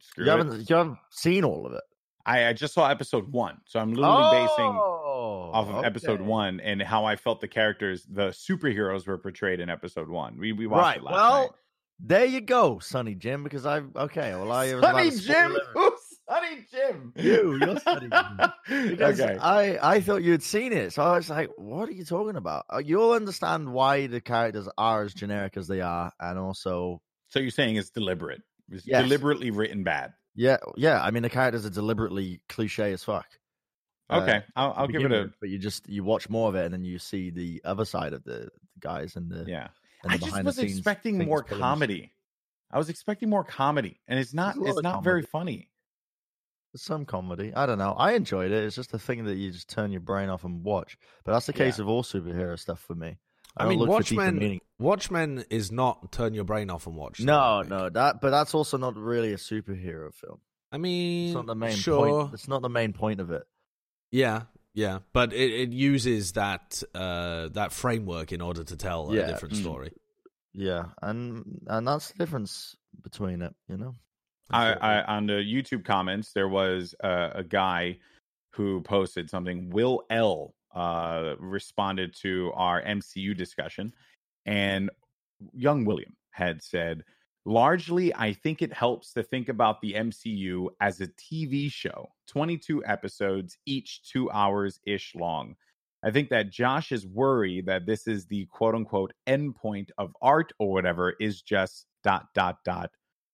Screw you, haven't, you haven't seen all of it. I, I just saw episode one, so I'm literally basing Oh, off of episode one and how I felt the characters, the superheroes, were portrayed in episode one. We we watched Right. it last Well, night. There you go, Sonny Jim. Because I okay. Well, I was Sonny Jim, who's Sonny Jim? You, you're Sonny Jim. Because okay, I, I thought you'd seen it. So I was like, what are you talking about? Uh, You'll understand why the characters are as generic as they are. And also, so you're saying it's deliberate? It's Yes. deliberately written bad. yeah, yeah. I mean, the characters are deliberately cliche as fuck. Uh, Okay, I'll, I'll give it a with, But you just, you watch more of it and then you see the other side of the, the guys and the, yeah. And the I just behind was the scenes expecting more put in. comedy. I was expecting more comedy, and it's not. There's a lot It's of not very funny. Some comedy. I don't know. I enjoyed it. It's just a thing that you just turn your brain off and watch. But that's the case Yeah. of all superhero stuff for me. I don't mean, look for Watchmen. meaning. Watchmen is not turn your brain off and watch. No, something, no, that. But that's also not really a superhero film. I mean, It's not the main sure. point. It's not the main point of it. Yeah, yeah, but it, it uses that uh, that framework in order to tell a different Mm. story. Yeah, and and that's the difference between it. You know. I, I on the YouTube comments there was uh, a guy who posted something. Will L uh, responded to our MCU discussion, and young William had said, "Largely, I think it helps to think about the MCU as a TV show, twenty-two episodes, each two hours ish long." I think that Josh's worry that this is the quote unquote endpoint of art or whatever is just dot dot dot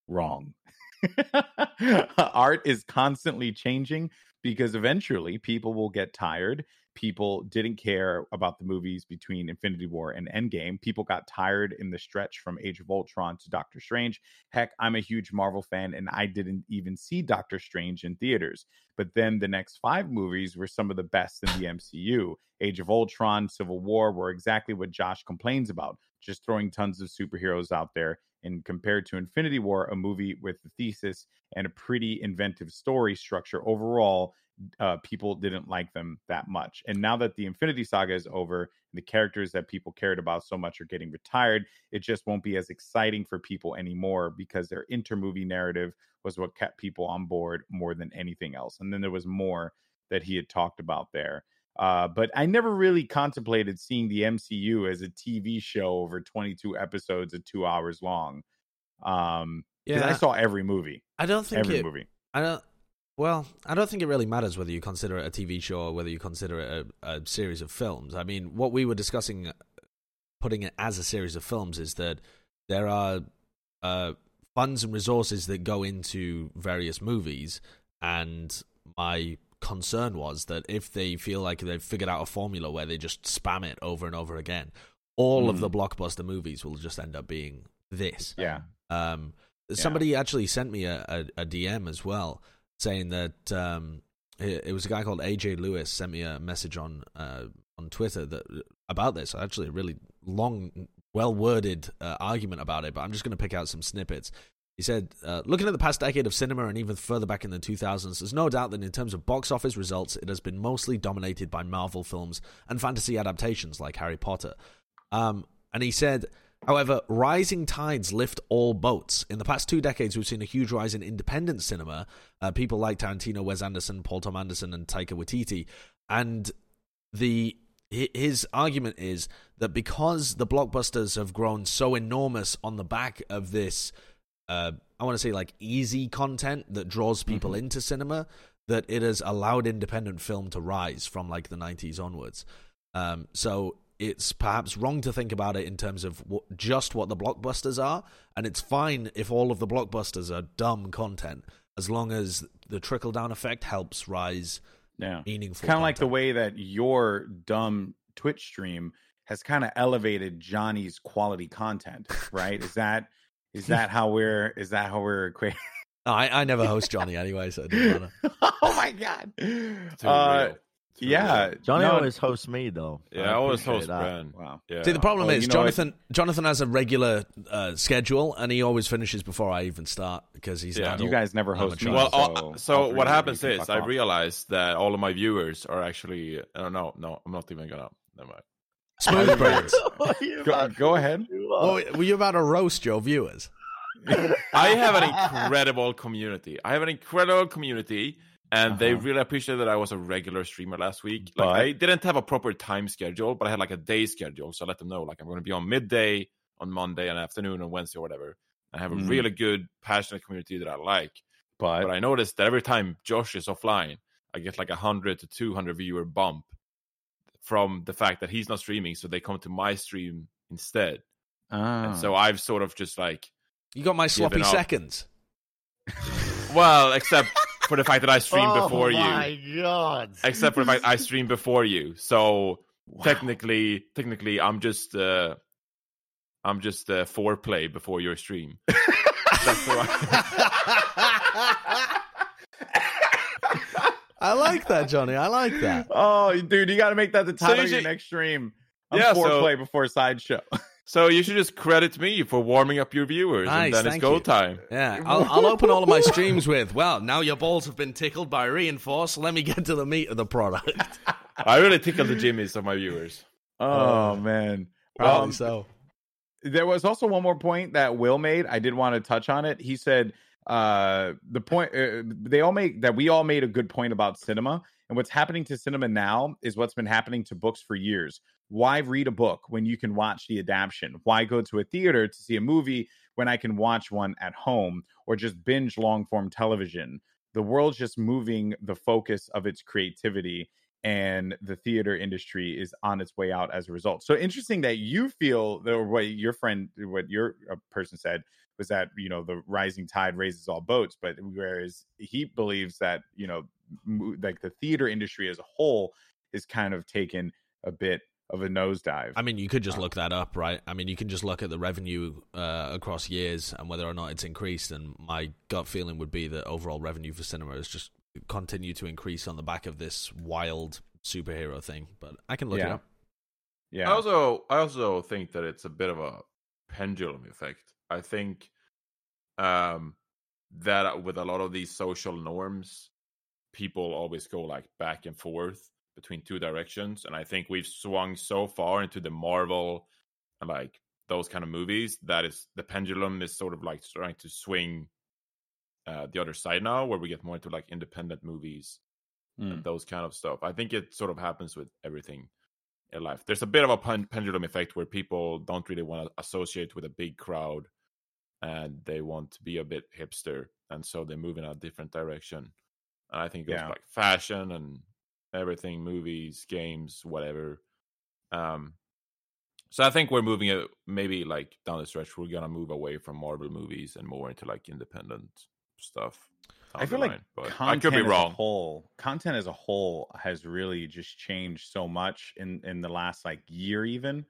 wrong. art is constantly changing because eventually people will get tired people didn't care about the movies between Infinity War and Endgame. People got tired in the stretch from Age of Ultron to Doctor Strange. Heck, I'm a huge Marvel fan and I didn't even see Doctor Strange in theaters. But then the next five movies were some of the best in the MCU. Age of Ultron, Civil War were exactly what Josh complains about, just throwing tons of superheroes out there. And compared to Infinity War, a movie with a thesis and a pretty inventive story structure overall, uh, people didn't like them that much. And now that the Infinity Saga is over, the characters that people cared about so much are getting retired, it just won't be as exciting for people anymore because their intermovie narrative was what kept people on board more than anything else. And then there was more that he had talked about there. Uh, but I never really contemplated seeing the MCU as a TV show over 22 episodes of two hours long. Um, yeah, I saw every movie. I don't think every it, movie. I don't. Well, I don't think it really matters whether you consider it a TV show or whether you consider it a, a series of films. I mean, what we were discussing, uh, putting it as a series of films, is that there are uh, funds and resources that go into various movies, and my concern was that if they feel like they've figured out a formula where they just spam it over and over again, all mm. of the hmm. blockbuster movies will just end up being this. Yeah. Um, somebody yeah. actually sent me a, a, a DM as well saying that um, it, it, was a guy called AJ Lewis sent me a message on uh, on Twitter that about this. Actually, a really long, well worded uh, argument about it, but I'm just going to pick out some snippets. He said, uh, looking at the past decade of cinema and even further back in the 2000s, there's no doubt that in terms of box office results, it has been mostly dominated by Marvel films and fantasy adaptations like Harry Potter. Um, and he said, However, rising tides lift all boats. In the past two decades, we've seen a huge rise in independent cinema. Uh, people like Tarantino, Wes Anderson, Paul Thomas Anderson, and Taika Waititi. And the his argument is that because the blockbusters have grown so enormous on the back of this, uh, I want to say like easy content that draws people mm-hmm. into cinema, that it has allowed independent film to rise from like the 90s onwards. Um, so it's perhaps wrong to think about it in terms of what, just what the blockbusters are, and it's fine if all of the blockbusters are dumb content as long as the trickle down effect helps rise yeah. meaningful. Kind of like the way that your dumb Twitch stream has kind of elevated Johnny's quality content, right? is that is that how we're is that how we're equating? I, I never host Johnny anyway, so it doesn't matter. oh my god! Uh, yeah, Johnny no, always hosts me though. Yeah, I, always host Bren. Wow. Yeah. See, the problem well, is Jonathan. Jonathan has a regular uh, schedule, and he always finishes before I even start because he's. Yeah. You guys never host me. Well, so, so what happens is I realized that all of my viewers are actually. Uh, no, no, I'm not even gonna. Never mind. Smooth brains. go, go ahead. Oh, were you about to roast your viewers? I have an incredible community. I have an incredible community and uh-huh. they really appreciated that I was a regular streamer last week. Like but... I didn't have a proper time schedule, but I had like a day schedule, so I let them know like I'm going to be on midday on Monday and afternoon on Wednesday or whatever. I have a mm. really good, passionate community that I like. But... but I noticed that every time Josh is offline, I get like a hundred to two hundred viewer bump from the fact that he's not streaming, so they come to my stream instead. And so ah. I've sort of just like you got my sloppy seconds. well, except for the fact that I streamed oh before you. Oh my god! Except for the fact I streamed before you. So wow. technically, technically, I'm just uh, I'm just uh, foreplay before your stream. That's the I like that, Johnny. I like that. Oh, dude, you got to make that the title so of your next stream. I'm yeah, foreplay so, before sideshow. So you should just credit me for warming up your viewers, nice, and then it's go you. time. Yeah, I'll, I'll, open all of my streams with, well, now your balls have been tickled by reinforce. Let me get to the meat of the product. I really tickle the jimmies of my viewers. Oh, man, probably um, so. There was also one more point that Will made. I did want to touch on it. He said uh the point uh, they all make that we all made a good point about cinema and what's happening to cinema now is what's been happening to books for years why read a book when you can watch the adaptation? Why go to a theater to see a movie when I can watch one at home or just binge long form television? The world's just moving the focus of its creativity and the theater industry is on its way out as a result. So interesting that you feel the what your friend what your uh, person said was that you know the rising tide raises all boats but whereas he believes that you know like the theater industry as a whole is kind of taken a bit of a nosedive. I mean, you could just look that up, right? I mean, you can just look at the revenue uh, across years and whether or not it's increased. And my gut feeling would be that overall revenue for cinema has just continued to increase on the back of this wild superhero thing. But I can look it up. yeah. I also I also think that it's a bit of a pendulum effect. I think um that with a lot of these social norms, people always go like back and forth between two directions. And I think we've swung so far into the Marvel and like those kind of movies that is the pendulum is sort of like trying to swing uh, the other side now, where we get more into like independent movies Mm. and those kind of stuff. I think it sort of happens with everything in life. There's a bit of a pen- pendulum effect where people don't really want to associate with a big crowd and they want to be a bit hipster and so they move in a different direction. And I think it Yeah. like fashion and everything, movies, games, whatever. Um so I think we're moving it maybe like down the stretch we're gonna move away from Marvel movies and more into like independent stuff. I feel the like line, but I content could be wrong. whole, content as a whole has really just changed so much in in the last like year, even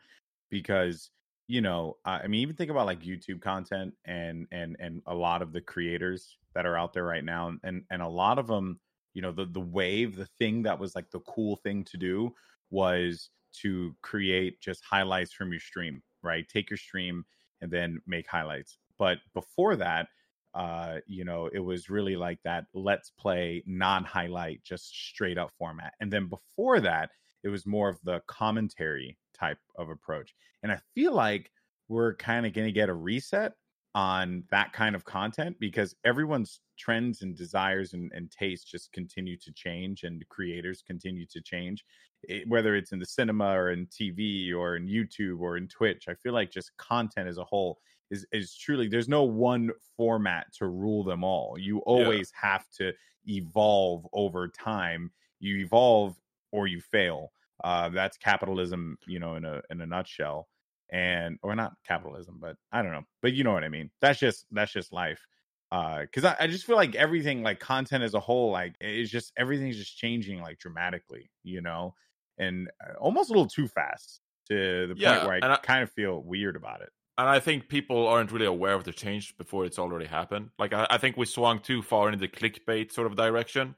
because you know, I I mean, even think about like YouTube content and and and a lot of the creators that are out there right now, and and a lot of them, you know, the the wave, the thing that was like the cool thing to do was to create just highlights from your stream, right? Take your stream and then make highlights. But before that, uh you know it was really like that let's play non-highlight just straight up format and then before that it was more of the commentary type of approach and i feel like we're kind of going to get a reset on that kind of content because everyone's trends and desires and, and tastes just continue to change and creators continue to change it, whether it's in the cinema or in tv or in youtube or in twitch i feel like just content as a whole is is truly there's no one format to rule them all. You always have to evolve over time. You evolve or you fail. Uh, that's capitalism, you know, in a in a nutshell. And or not capitalism, but I don't know. But you know what I mean. That's just that's just life. Uh, because I, I just feel like everything, like content as a whole, like it's just everything's just changing like dramatically, you know, and uh, almost a little too fast to the Yeah, point where I, I- kind of feel weird about it. and I think people aren't really aware of the change before it's already happened. Like I, I think we swung too far in the clickbait sort of direction,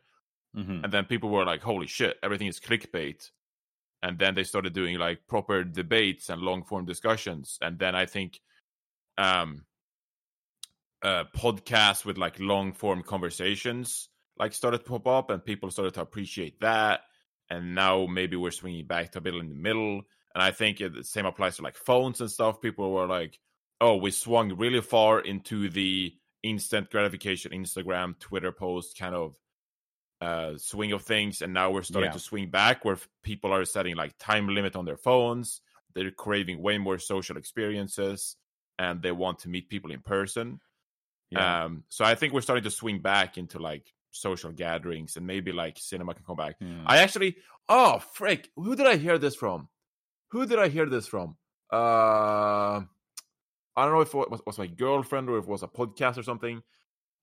Mm-hmm. and then people were like, "Holy shit, everything is clickbait," and then they started doing like proper debates and long form discussions, and then I think, um, uh, podcasts with like long form conversations like started to pop up, and people started to appreciate that, and now maybe we're swinging back to a bit in the middle. And I think it, the same applies to like phones and stuff. People were like, "Oh, we swung really far into the instant gratification, Instagram, Twitter post kind of uh, swing of things, and now we're starting Yeah. to swing back where people are setting like time limit on their phones. They're craving way more social experiences, and they want to meet people in person. Yeah. Um, so I think we're starting to swing back into like social gatherings, and maybe like cinema can come back. Hmm. I actually, oh frick, who did I hear this from? Who did I hear this from? Uh, I don't know if it was, was my girlfriend or if it was a podcast or something.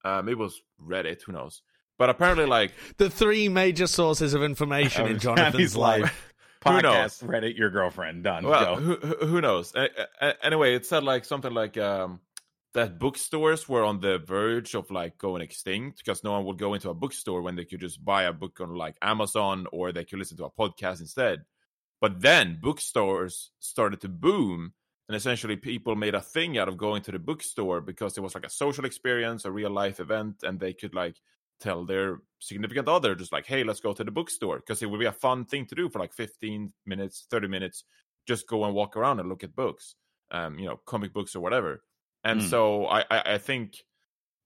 Uh, maybe it was Reddit. Who knows? But apparently, like, The three major sources of information in Jonathan's Johnny's like, life. Who Podcast, knows? Reddit, your girlfriend. Done. well, Go. who who who knows? A- a- anyway, it said like something like um that bookstores were on the verge of like going extinct because no one would go into a bookstore when they could just buy a book on like Amazon or they could listen to a podcast instead. But then bookstores started to boom, and essentially people made a thing out of going to the bookstore because it was like a social experience, a real life event, and they could like tell their significant other just like, "Hey, let's go to the bookstore," because it would be a fun thing to do for like 15 minutes, 30 minutes, just go and walk around and look at books, um, you know, comic books or whatever. And Mm. so I, I, I think,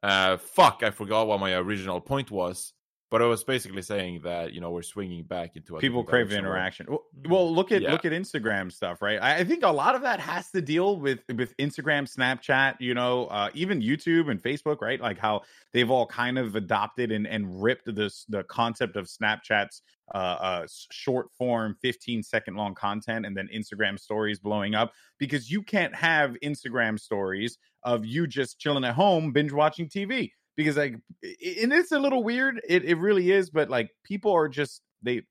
uh, fuck, I forgot what my original point was. But I was basically saying that you know we're swinging back into a People crave interaction. Well, well, look at Yeah. look at Instagram stuff, right? I, I think a lot of that has to deal with with Instagram, Snapchat, you know, uh, even YouTube and Facebook, right? Like how they've all kind of adopted and and ripped this the concept of Snapchat's uh, uh short form 15 second long content and then Instagram stories blowing up because you can't have Instagram stories of you just chilling at home binge watching TV because like and it's a little weird it it really is but like people are just they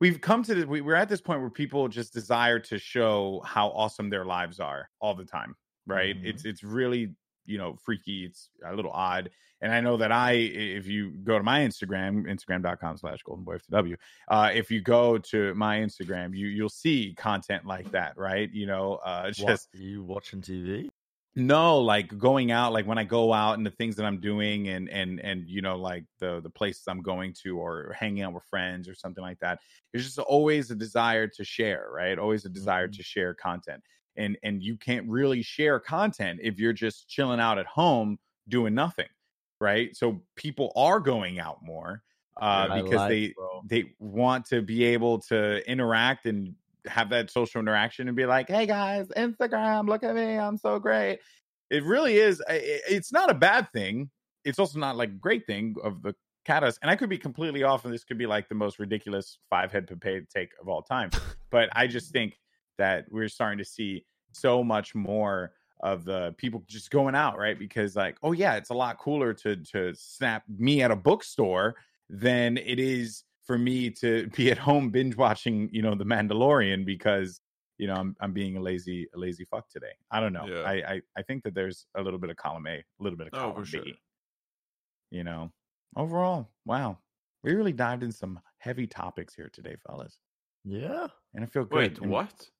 we've come to this we, we're at this point where people just desire to show how awesome their lives are all the time, right? Mhm. It's it's really you know freaky. It's a little odd. And I know that I, if you go to my Instagram, Instagram.com slash golden boy FTW, uh, if you go to my Instagram, you you'll see content like that, right? You know, uh What, just are you watching TV? No like going out like when i go out and the things that i'm doing and and and you know like the the places i'm going to or hanging out with friends or something like that there's just always a desire to share right always a desire Mhm. to share content and and you can't really share content if you're just chilling out at home doing nothing right so people are going out more uh because they bro. they want to be able to interact and have that social interaction and be like, "Hey guys, Instagram, look at me, I'm so great." It really is. It's not a bad thing. It's also not like a great thing of the catas. And I could be completely off, and this could be like the most ridiculous five head paid take of all time. but I just think that we're starting to see so much more of the people just going out, right? Because like, oh yeah, it's a lot cooler to to snap me at a bookstore than it is for me to be at home binge watching, you know, The Mandalorian because you know I'm I'm being a lazy a lazy fuck today. I don't know. Yeah. I, I I think that there's a little bit of column A, a little bit of Oh, column for B. sure. You know, overall, wow, we really dived in some heavy topics here today, fellas, Yeah. and I feel good. Wait, And- what?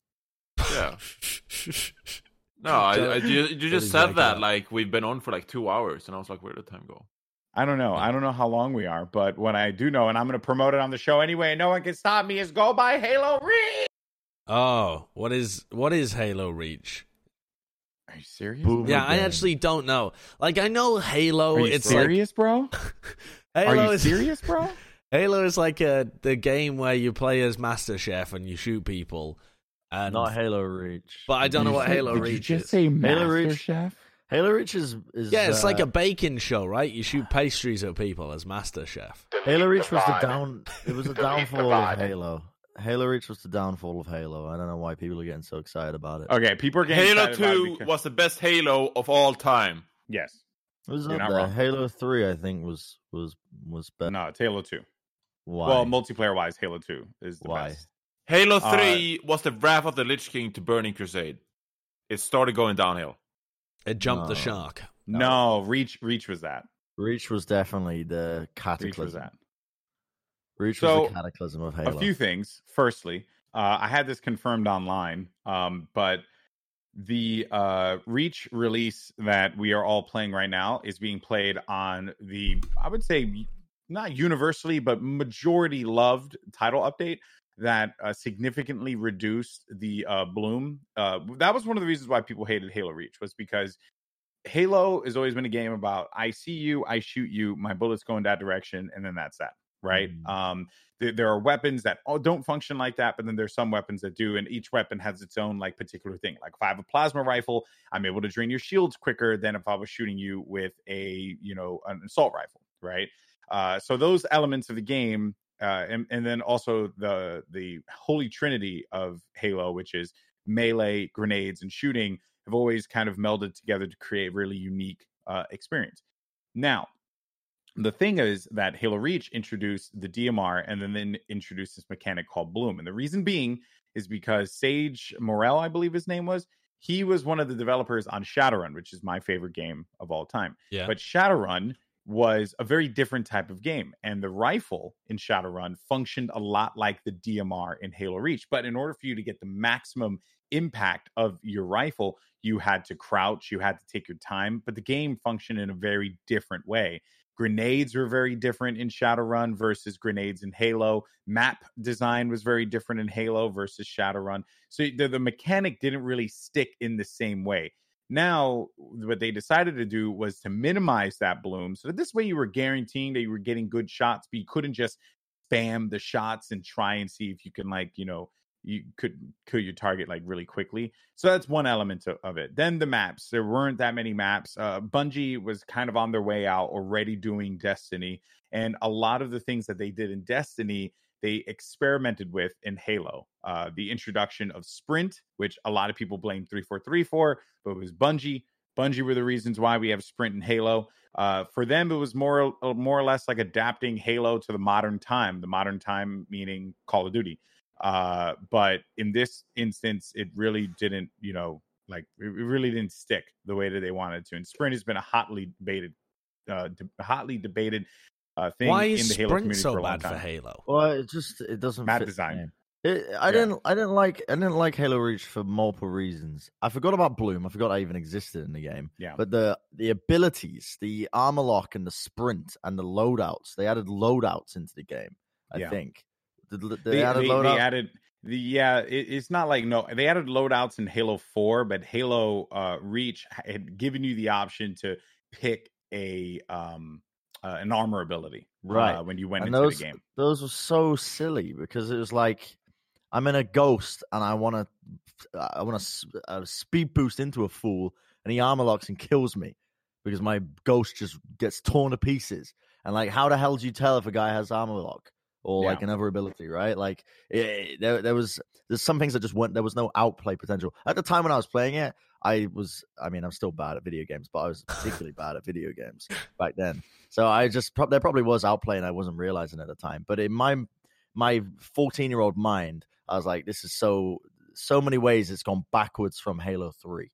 Yeah. No, I, I, you, you just said like that that. like we've been on for like two hours, and I was like, where did the time go? I don't know. I don't know how long we are, but what I do know, and I'm going to promote it on the show anyway, no one can stop me, is go by Halo Reach. Oh, what is what is Halo Reach? Are you serious? Boom. Yeah, I actually don't know. Like I know Halo. Are you it's serious, bro? like Are Halo you is serious, bro? Halo is like a the game where you play as Master Chef and you shoot people. And Not Halo Reach. but I don't Did know what say- Halo did Reach you just is. say Master Reach- Chef? Halo Reach is, is yeah, it's like uh, a baking show, right? You shoot pastries at people as Master Chef. Halo Reach was the down. It was the downfall of Halo. Halo Reach was the downfall of Halo. I don't know why people are getting so excited about it. Okay, people are getting Halo excited about it Two because- was the best Halo of all time. yes. It was You're up not there. wrong. Halo Three, I think, was was was better. No, it's Halo Two. Why? Well, multiplayer wise, Halo Two is the Why? best. Halo Uh, Three was the Wrath of the Lich King to Burning Crusade. It started going downhill. It jumped the shark. No, Reach Reach was that. Reach was definitely the Reach was cataclysm. that. Reach was So, the cataclysm of Halo. A few things. Firstly, uh, I had this confirmed online, um, but the uh, Reach release that we are all playing right now is being played on the, I would say, not universally, but majority loved title update that uh, significantly reduced the uh, bloom. Uh, that was one of the reasons why people hated Halo Reach was because Halo has always been a game about I see you, I shoot you, my bullets go in that direction, and then that's that, right? Mm. Um, there, there are weapons that all don't function like that, but then there's some weapons that do, and each weapon has its own like particular thing. Like if I have a plasma rifle, I'm able to drain your shields quicker than if I was shooting you with a you know an assault rifle, right? Uh, so those elements of the game, uh, and and then also the the holy trinity of Halo, which is melee, grenades, and shooting, have always kind of melded together to create a really unique uh, experience. Now, the thing is that Halo Reach introduced the DMR and then, then introduced this mechanic called Bloom. And the reason being is because Sage Merrill, I believe his name was, he was one of the developers on Shadowrun, which is my favorite game of all time. Yeah. But Shadowrun was a very different type of game. And the rifle in Shadowrun functioned a lot like the DMR in Halo Reach. But in order for you to get the maximum impact of your rifle, you had to crouch, you had to take your time. But the game functioned in a very different way. Grenades were very different in Shadowrun versus grenades in Halo. Map design was very different in Halo versus Shadowrun. So the, the mechanic didn't really stick in the same way. Now, what they decided to do was to minimize that bloom. So that this way you were guaranteeing that you were getting good shots, but you couldn't just spam the shots and try and see if you can, like, you know, you could kill your target like really quickly. So that's one element of, it. Then the maps. There weren't that many maps. Uh, Bungie was kind of on their way out, already doing Destiny, and a lot of the things that they did in Destiny, they experimented with in Halo. Uh, the introduction of Sprint, which a lot of people blame 343 for, but it was Bungie Bungie were the reasons why we have Sprint and Halo. Uh, for them, it was more uh, more or less like adapting Halo to the modern time. The modern time meaning Call of Duty. Uh, but in this instance, it really didn't. You know, like it really didn't stick the way that they wanted to. And Sprint has been a hotly debated, uh, de- hotly debated uh, thing Why in is the Halo Sprint community so for a long bad time. for Halo? Well, it just it doesn't Map fit the design. game. It, I Yeah. didn't I didn't like I didn't like Halo Reach for multiple reasons. I forgot about Bloom. I forgot I even existed in the game. Yeah. But the the abilities, the armor lock and the sprint and the loadouts, they added loadouts into the game. I Yeah. think. Did, did they, they, added they, they added the yeah it, it's not like no they added loadouts in halo 4 but halo uh reach had given you the option to pick a um uh, an armor ability Right. uh, when you went and into those the game. those were so silly because it was like I'm in a ghost and I want to I want to uh, speed boost into a fool and he armor locks and kills me because my ghost just gets torn to pieces. And like how the hell do you tell if a guy has armor lock or like another ability right? Like it, there there was there's some things that just weren't there was no outplay potential. At the time when I was playing it I was I mean I'm still bad at video games but I was particularly bad at video games back then so I just there probably was outplay and I wasn't realizing at the time. But in my my 14 year old mind, I was like, this is so so many ways it's gone backwards from Halo 3.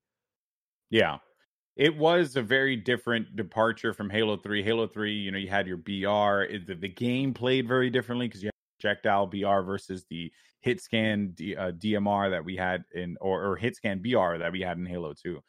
yeah it was a very different departure from halo 3 halo 3 you know you had your br the, the game played very differently because you projectile br versus the hit scan D, uh, dmr that we had in or, or hit scan br that we had in halo 2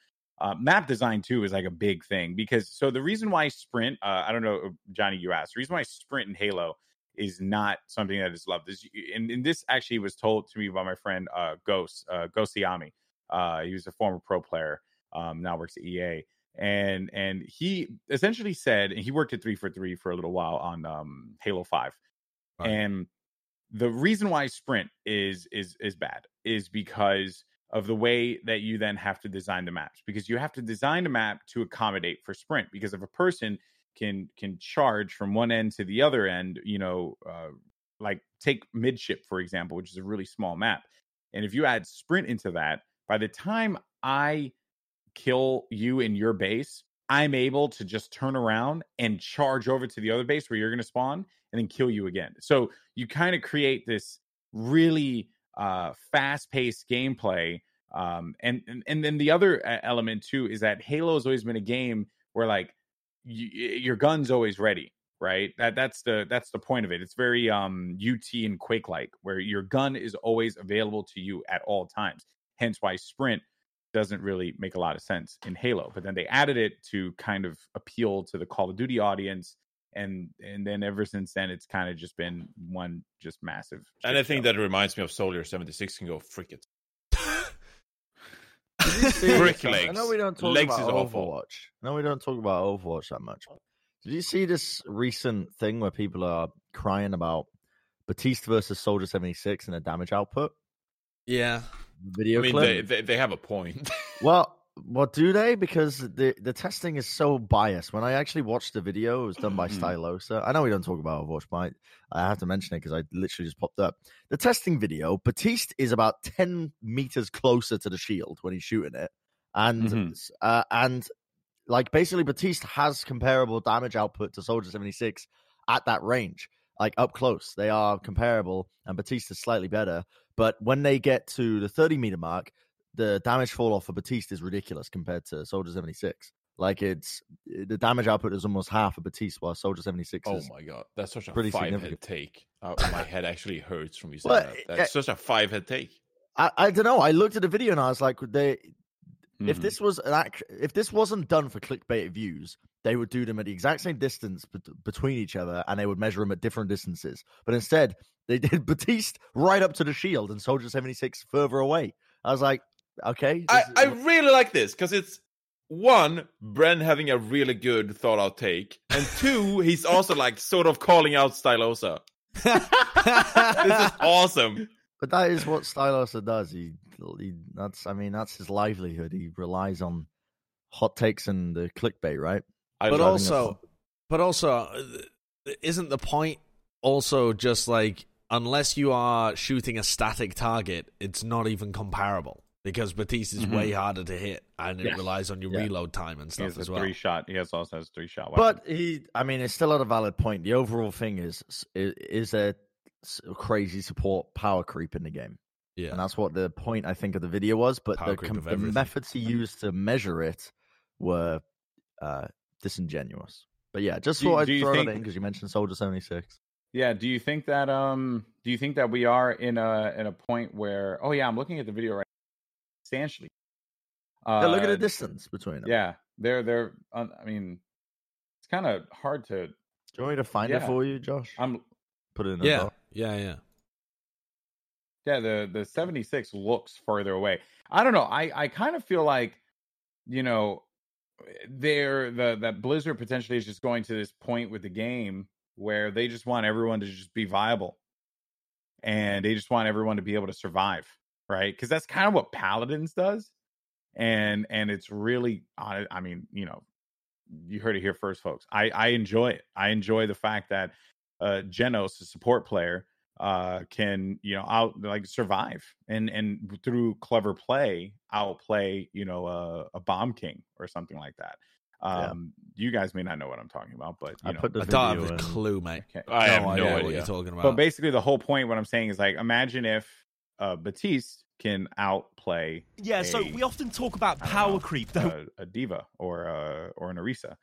uh, map design too is like a big thing because so the reason why sprint uh, i don't know johnny you asked the reason why sprint in halo is not something that is loved is and, and this actually was told to me by my friend uh ghost uh ghost Yami. uh he was a former pro player um now works at ea and and he essentially said and he worked at three four three for a little while on um halo 5 Right. and the reason why sprint is is is bad is because of the way that you then have to design the maps because you have to design a map to accommodate for sprint because if a person can can charge from one end to the other end you know uh, like take midship for example which is a really small map and if you add sprint into that by the time i kill you in your base i'm able to just turn around and charge over to the other base where you're going to spawn and then kill you again. So you kind of create this really uh fast paced gameplay um and, and and then the other element too is that halo has always been a game where like your gun's always ready right? That that's the that's the point of it. It's very um ut and quake like where your gun is always available to you at all times hence why sprint doesn't really make a lot of sense in halo but then they added it to kind of appeal to the call of duty audience and and then ever since then it's kind of just been one just massive And I think show. that reminds me of Soldier 76 can go frick it. See, Brick I know we don't talk Legs about is awful. Overwatch. No, we don't talk about Overwatch that much. Did you see this recent thing where people are crying about Baptiste versus Soldier 76 and the damage output? Yeah. Video I mean, they, they they have a point. Well, what do they? Because the the testing is so biased. When I actually watched the video, it was done by Mhm. Stylosa. I know we don't talk about Overwatch, but I, I have to mention it because I literally just popped up. The testing video, Baptiste is about ten meters closer to the shield when he's shooting it, and Mhm. uh, and like basically Baptiste has comparable damage output to Soldier seventy six at that range, like up close. They are comparable, and Baptiste is slightly better. But when they get to the thirty meter mark, the damage fall off for Baptiste is ridiculous compared to Soldier 76. Like it's the damage output is almost half of Baptiste, while Soldier 76 oh is. my god, that's such a pretty five head significant. take. Uh, my head actually hurts from you saying Well, that. That's such a five head take. I, I don't know. I looked at the video and I was like, they if Mhm. this was an act, if this wasn't done for clickbait views, they would do them at the exact same distance bet- between each other, and they would measure them at different distances. But instead, they did Baptiste right up to the shield and Soldier 76 further away. I was like, okay, I, is- I really like this because it's one, Bren having a really good thought out take, and two, he's also like sort of calling out Stylosa. This is awesome. But that is what Stylosa does. He, he that's I mean that's his livelihood. He relies on hot takes and the clickbait, right? I but love also, but also, uh, isn't the point also just like unless you are shooting a static target, it's not even comparable. because Baptiste is Mhm. way harder to hit and it Yes. relies on your Yeah. reload time and He stuff has a as well. three shot. He has also has three shot. weapon. But he, I mean, it's still not a valid point. The overall thing is is, is there s- crazy support power creep in the game, Yeah. and that's what the point I think of the video was. But Power the, com- the methods he used to measure it were uh, disingenuous. But yeah, just Do thought I'd throw think- that in because you mentioned Soldier seventy six. Yeah, do you think that um do you think that we are in a in a point where oh yeah, I'm looking at the video right now, substantially. Uh yeah, look at the distance between them. Yeah, they're they're uh, I mean it's kind of hard to Do you want me to find it for you, Josh? I'm Put it in the Yeah. Yeah. Yeah. yeah, the the 76 looks further away. I don't know. I I kind of feel like you know they're the that Blizzard potentially is just going to this point with the game where they just want everyone to just be viable. And they just want everyone to be able to survive, right? Cuz that's kind of what Paladins does. And and it's really I I mean, you know, you heard it here first folks. I I enjoy it. I enjoy the fact that uh Genos, a support player, uh can you know out like survive and and through clever play outplay you know a, a bomb king or something like that Yeah. um you guys may not know what i'm talking about but you I know put the I don't have a clue, mate. okay. I have no idea what you're talking about. but basically the whole point what i'm saying is like imagine if uh baptiste can outplay Yeah, so we often talk about power know, creep, though. a, a D.Va or a or an Orisa,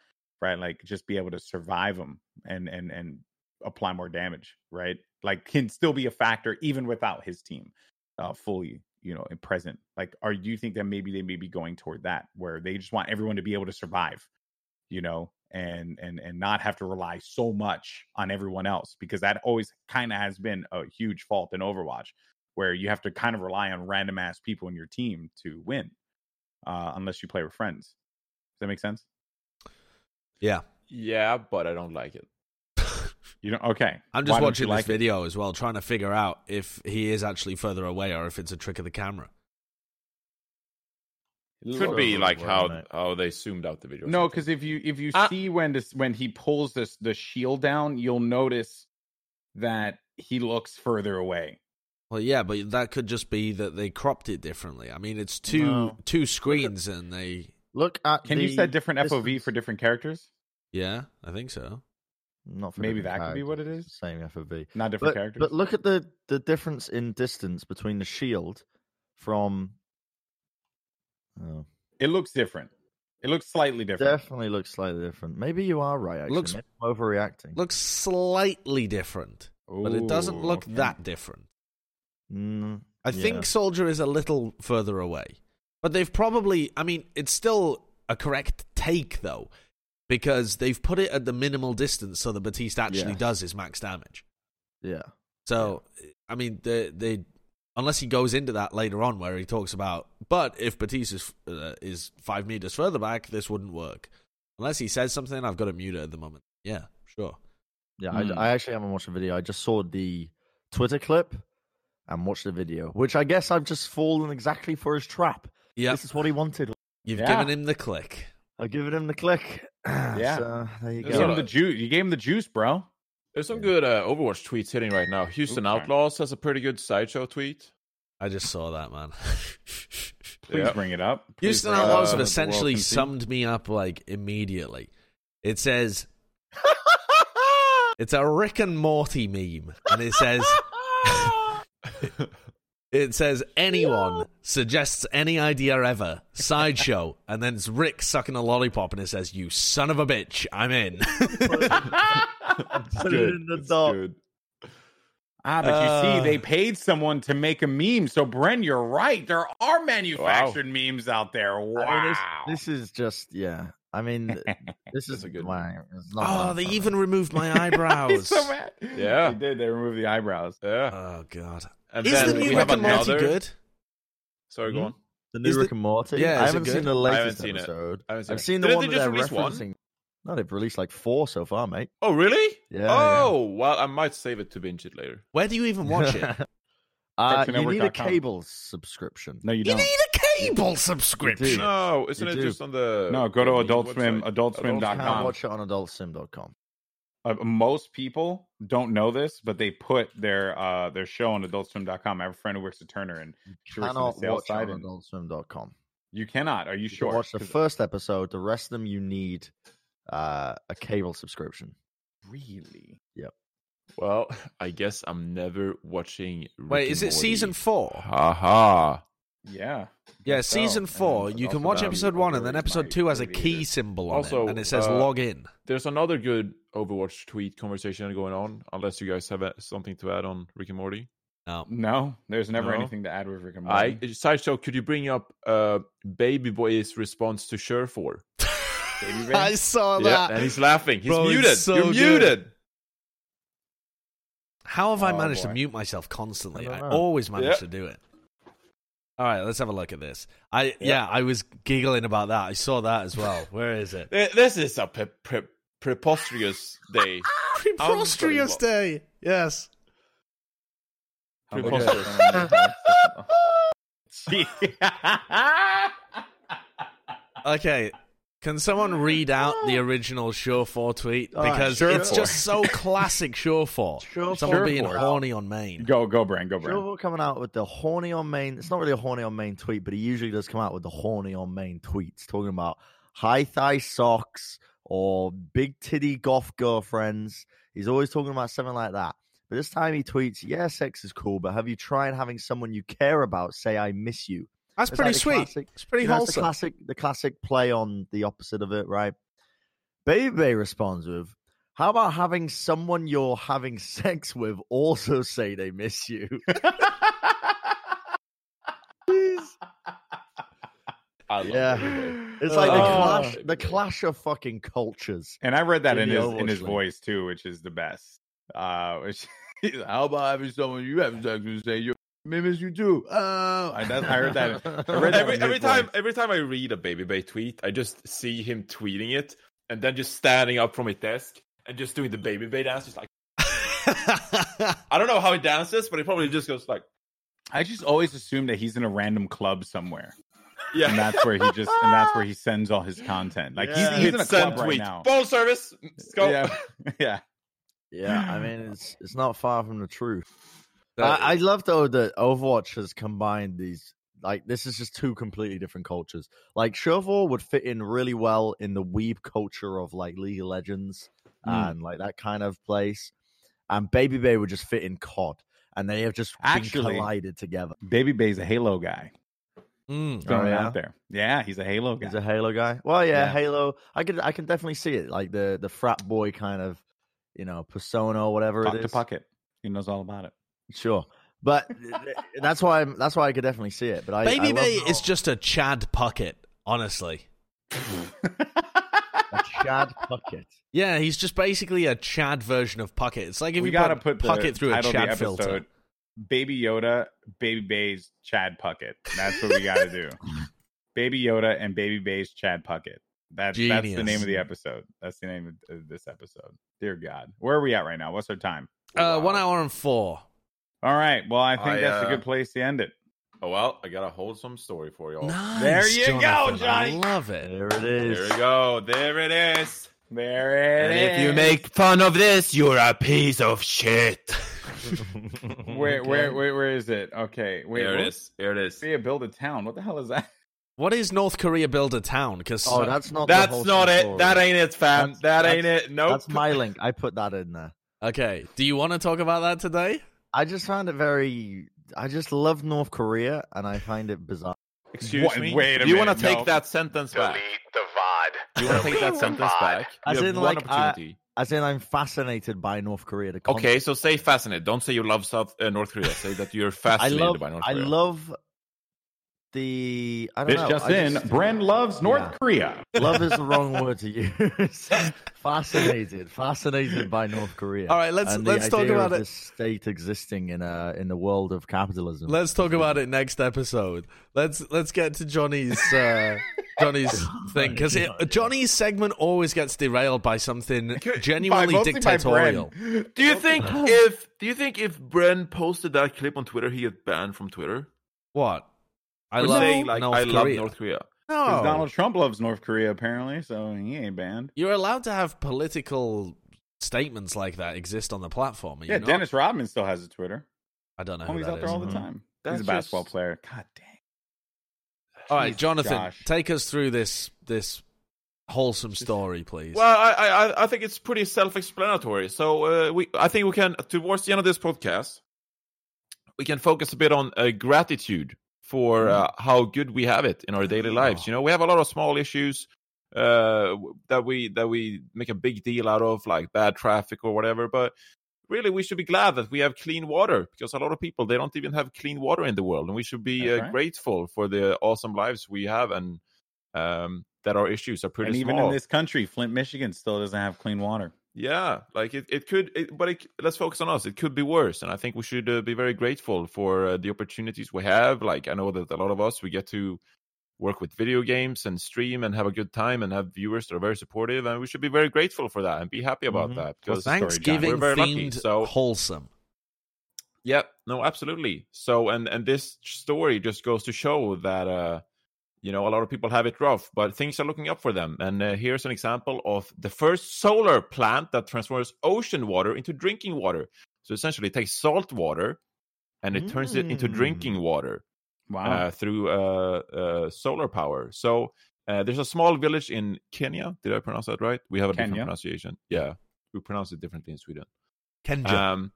right? Like just be able to survive them and and and apply more damage, right? Like can still be a factor even without his team uh fully, you know, and present. Like, are do you think that maybe they may be going toward that where they just want everyone to be able to survive, you know, and and and not have to rely so much on everyone else because that always kind of has been a huge fault in Overwatch where you have to kind of rely on random ass people in your team to win uh, unless you play with friends. Does that make sense? yeah. Yeah, but I don't like it. You don't. Okay. I'm just don't you watching like this it? video as well, trying to figure out if he is actually further away or if it's a trick of the camera. It could be like how I'm how they zoomed out the video. No, because if you if you Ah. see when this when he pulls this the shield down, you'll notice that he looks further away. Well, yeah, but that could just be that they cropped it differently. I mean, it's two No. two screens, and they. Look at Can you set different FOV for different characters? Yeah, I think so. Not for Maybe that could be what it is. characters, is? Same FOV. Not different But, characters. but look at the the difference in distance between the shield from. Oh, it looks different. It looks slightly different. definitely looks slightly different. Maybe you are right. Actually, Looks- Maybe I'm overreacting. Looks slightly different, but it doesn't look okay. that different. Mm, I Yeah. think Soldier is a little further away. But they've probably, I mean, it's still a correct take, though, because they've put it at the minimal distance so that Baptiste actually Yes. does his max damage. yeah. So, I mean, they, they, unless he goes into that later on where he talks about, but if Baptiste is, uh, is five meters further back, this wouldn't work. Unless he says something, I've got it muted at the moment. Yeah, sure. Yeah, Mm. I, I actually haven't watched the video. I just saw the Twitter clip and watched the video, which I guess I've just fallen exactly for his trap. Yeah, This is what he wanted. you've Yeah. given him the click. I've given him the click. Yeah. So, there you You There's gave go. him the juice. You gave him the juice, bro. There's some good uh, Overwatch tweets hitting right now. Houston Okay. Outlaws has a pretty good sideshow tweet. I just saw that, man. Please Yeah. bring it up. Please Houston bring it up Outlaws have that the world essentially summed me up like immediately. It says it's a Rick and Morty meme, and it says it says anyone suggests any idea ever sideshow, and then it's Rick sucking a lollipop, and it says you son of a bitch, I'm in. Put it in the It's Ah, but you Uh. see, they paid someone to make a meme. So, Bren, you're right. There are manufactured memes out there. Wow. I mean, this, this is just yeah. I mean, this is a good wow, it's not oh, they even removed my eyebrows. so mad. Yeah. They did. They removed the eyebrows. Yeah. Oh god, And is then the we new have Rick and Morty another. good? Sorry, go Hmm? on. the new is Rick the- and Morty. Yeah, I haven't seen the I haven't latest seen it. episode. I haven't seen I've it. seen the Didn't one they that they're just one? referencing. No, they've released like four so far, mate. Oh, really? Yeah. oh, well, I might save it to binge it later. Where do you even watch it? uh, you need a cable subscription. No, you you don't. You need a cable subscription. No, isn't You it do. just on the? No, go to Adult Swim, website? adultswim.com. You can't watch it on AdultSwim.com. uh, most people don't know this, but they put their uh their show on AdultSwim.com. I have a friend who works at Turner, and she works on Cannot the sales watch side. on And adultswim.com. you cannot. Are you, You sure? can watch the first episode. The rest of them, you need uh, a cable subscription. really? Yep. Well, I guess I'm never watching. Rick Wait, is it Morty. season four? Ha ha. Yeah. Yeah, So, season and four. You can watch episode one, and then episode two has a key it. symbol on Also, it, and it says uh, log in. There's another good Overwatch tweet conversation going on. Unless you guys have uh, something to add on Rick and Morty. No. No, there's never No? anything to add with Rick and I Morty. sideshow. Could you bring up uh, Baby Boy's response to Sure for? I saw Yeah, that. and he's laughing. He's Bro, muted. so You're good. muted. How have I Oh, managed to mute myself constantly? I I, always manage Yeah. to do it. All right, let's have a look at this. I yeah. I was giggling about that. I saw that as well. Where is it? This is a pre- pre- preposterous day. Preposterous day. Yes. Preposterous. Okay. about- See? Okay. Can someone read out the original Surefour tweet? All right, Because Sure it's 4. just so classic Surefour. Sure Someone Sure being 4. horny on main. go, go, Brian, go, Brian. Silver coming out with the horny on main. It's not really a horny on main tweet, but he usually does come out with the horny on main tweets, talking about high thigh socks or big titty golf girlfriends. He's always talking about something like that. But this time he tweets, "Yeah, sex is cool, but have you tried having someone you care about say I miss you?" That's It's pretty like sweet. classic- It's pretty You know, it's the wholesome. classic, the classic play on the opposite of it, right? Baby responds with, "How about having someone you're having sex with also say they miss you?" I love Yeah. Baby It's like the Oh. clash, the clash of fucking cultures. And I read that In in his in his voice too, which is the best. Uh, which how about having someone you have sex with say you miss you too? Oh, I, that, I heard that. I read that every every time voice. every time I read a Baby Bay tweet, I just see him tweeting it and then just standing up from his desk and just doing the Baby Bay dance. Just like I don't know how he dances, but he probably just goes like, I just always assume that he's in a random club somewhere, and that's where he just and that's where he sends all his content. Like Yeah. he's, he's in a send club right tweet. now. Phone service. Let's go. Yeah, yeah. Yeah, I mean it's it's not far from the truth. That- I, I love though that Overwatch has combined these. Like this is just two completely different cultures. Like Shovel would fit in really well in the weeb culture of like League of Legends Mm. and like that kind of place, and Baby Bay would just fit in COD, and they have just been Actually- collided together. Baby Bay's a Halo guy. Mm. Throwing Oh, yeah? out there. Yeah, he's a Halo guy. He's a Halo guy. Well, yeah, Yeah. Halo. I could I can definitely see it, like the the frat boy kind of, you know, persona or whatever Talk it to. Puckett. He knows all about it. Sure, but that's why I'm, that's why I could definitely see it. But I, Baby I love Bay how- is just a Chad Puckett, honestly. a Chad Puckett. Yeah, he's just basically a Chad version of Puckett. It's like if we you gotta put, put the Puckett through a title Chad filter. Baby Yoda, Baby Bay's Chad Puckett. That's what we got to do. Baby Yoda and Baby Bay's Chad Puckett. That's that's the name of the episode. That's the name of, of this episode. Dear God, where are we at right now? What's our time? Uh, one hour and four. All right. Well, I think I, that's a uh, good place to end it. Oh well, I got a wholesome story for y'all. Nice, There you go, Jonathan. Johnny. I love it. There it is. There we go. There it is. There it And is. if you make fun of this, you're a piece of shit. where, where, where, where is it? Okay, wait, there it is. There it is. Korea build a town. What the hell is that? What is North Korea build a town? Because Oh, that's not. the That's not it. story. That ain't it, fam. That's- that that's- ain't it. Nope. That's my link. I put that in there. okay. Do you want to talk about that today? I just found it very. I just love North Korea, and I find it bizarre. Excuse What- me. wait a minute. Do you want minute, to take no. that sentence back? Delete the VOD. Do you want to take that sentence back? As You have in, one like, I- opportunity. As in, I'm fascinated by North Korea. Okay, so say fascinated. Don't say you love South uh, North Korea. Say that you're fascinated love. by North Korea. I love the. I don't This know. just I in: Bren loves North Yeah. Korea. Love is the wrong word to use. fascinated, fascinated by North Korea. All right, let's and let's talk about it. this state existing in a in the world of capitalism. Let's talk about it next episode. Let's let's get to Johnny's uh, Johnny's thing because Johnny's segment always gets derailed by something genuinely by dictatorial. Do you think if do you think if Bren posted that clip on Twitter, he get banned from Twitter? What? I For love saying like North I love Korea. North Korea. 'Cause No, Donald Trump loves North Korea apparently, so he ain't banned. you're allowed to have political statements like that exist on the platform. are you Yeah, not? Dennis Rodman still has a Twitter. I don't know. Who Homie's that out there all the Mhm. time. That's He's a basketball just- player. God dang. All right, Jonathan, Josh. take us through this this wholesome story, please. Well, I, I I think it's pretty self-explanatory. So uh, we, I think we can towards the end of this podcast, we can focus a bit on uh, gratitude for uh, how good we have it in our daily lives. You know, we have a lot of small issues uh, that we that we make a big deal out of, like bad traffic or whatever. But really, we should be glad that we have clean water because a lot of people they don't even have clean water in the world, and we should be uh, right. grateful for the awesome lives we have and um, that our issues are pretty And even in this country, Flint, Michigan still doesn't have clean water. Yeah, like it, it could, it, but it, let's focus on us. It could be worse, and I think we should uh, be very grateful for uh, the opportunities we have. Like I know that a lot of us we get to work with video games and stream and have a good time and have viewers that are very supportive, and we should be very grateful for that and be happy about Mhm. that because John? Thanksgiving We're very lucky, so- wholesome. Yeah, no, absolutely. So, and and this story just goes to show that uh, you know a lot of people have it rough, but things are looking up for them. And uh, here's an example of the first solar plant that transforms ocean water into drinking water. So essentially, it takes salt water and it turns it into Mm. drinking water Wow. uh, through uh, uh, solar power. So. Uh, there's a small village in Kenya. Did I pronounce that right? We have a different pronunciation. Yeah, we pronounce it differently in Sweden. Kenya. Um,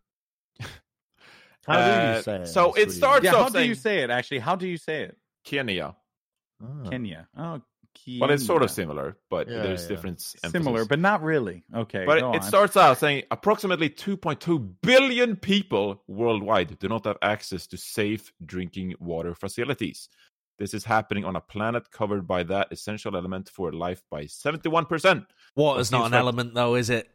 How do uh, you say it? so it Sweden? starts yeah, off how do you say it? Actually, how do you say it? Kenya. Ah. Kenya. Oh, Kenya. Well, it's sort of similar, but Yeah, there's yeah. different emphasis. Similar, but not really. Okay. but it, it starts out saying approximately 2.2 billion people worldwide do not have access to safe drinking water facilities. This is happening on a planet covered by that essential element for life by 71%. Water's not an like- element, though, is it?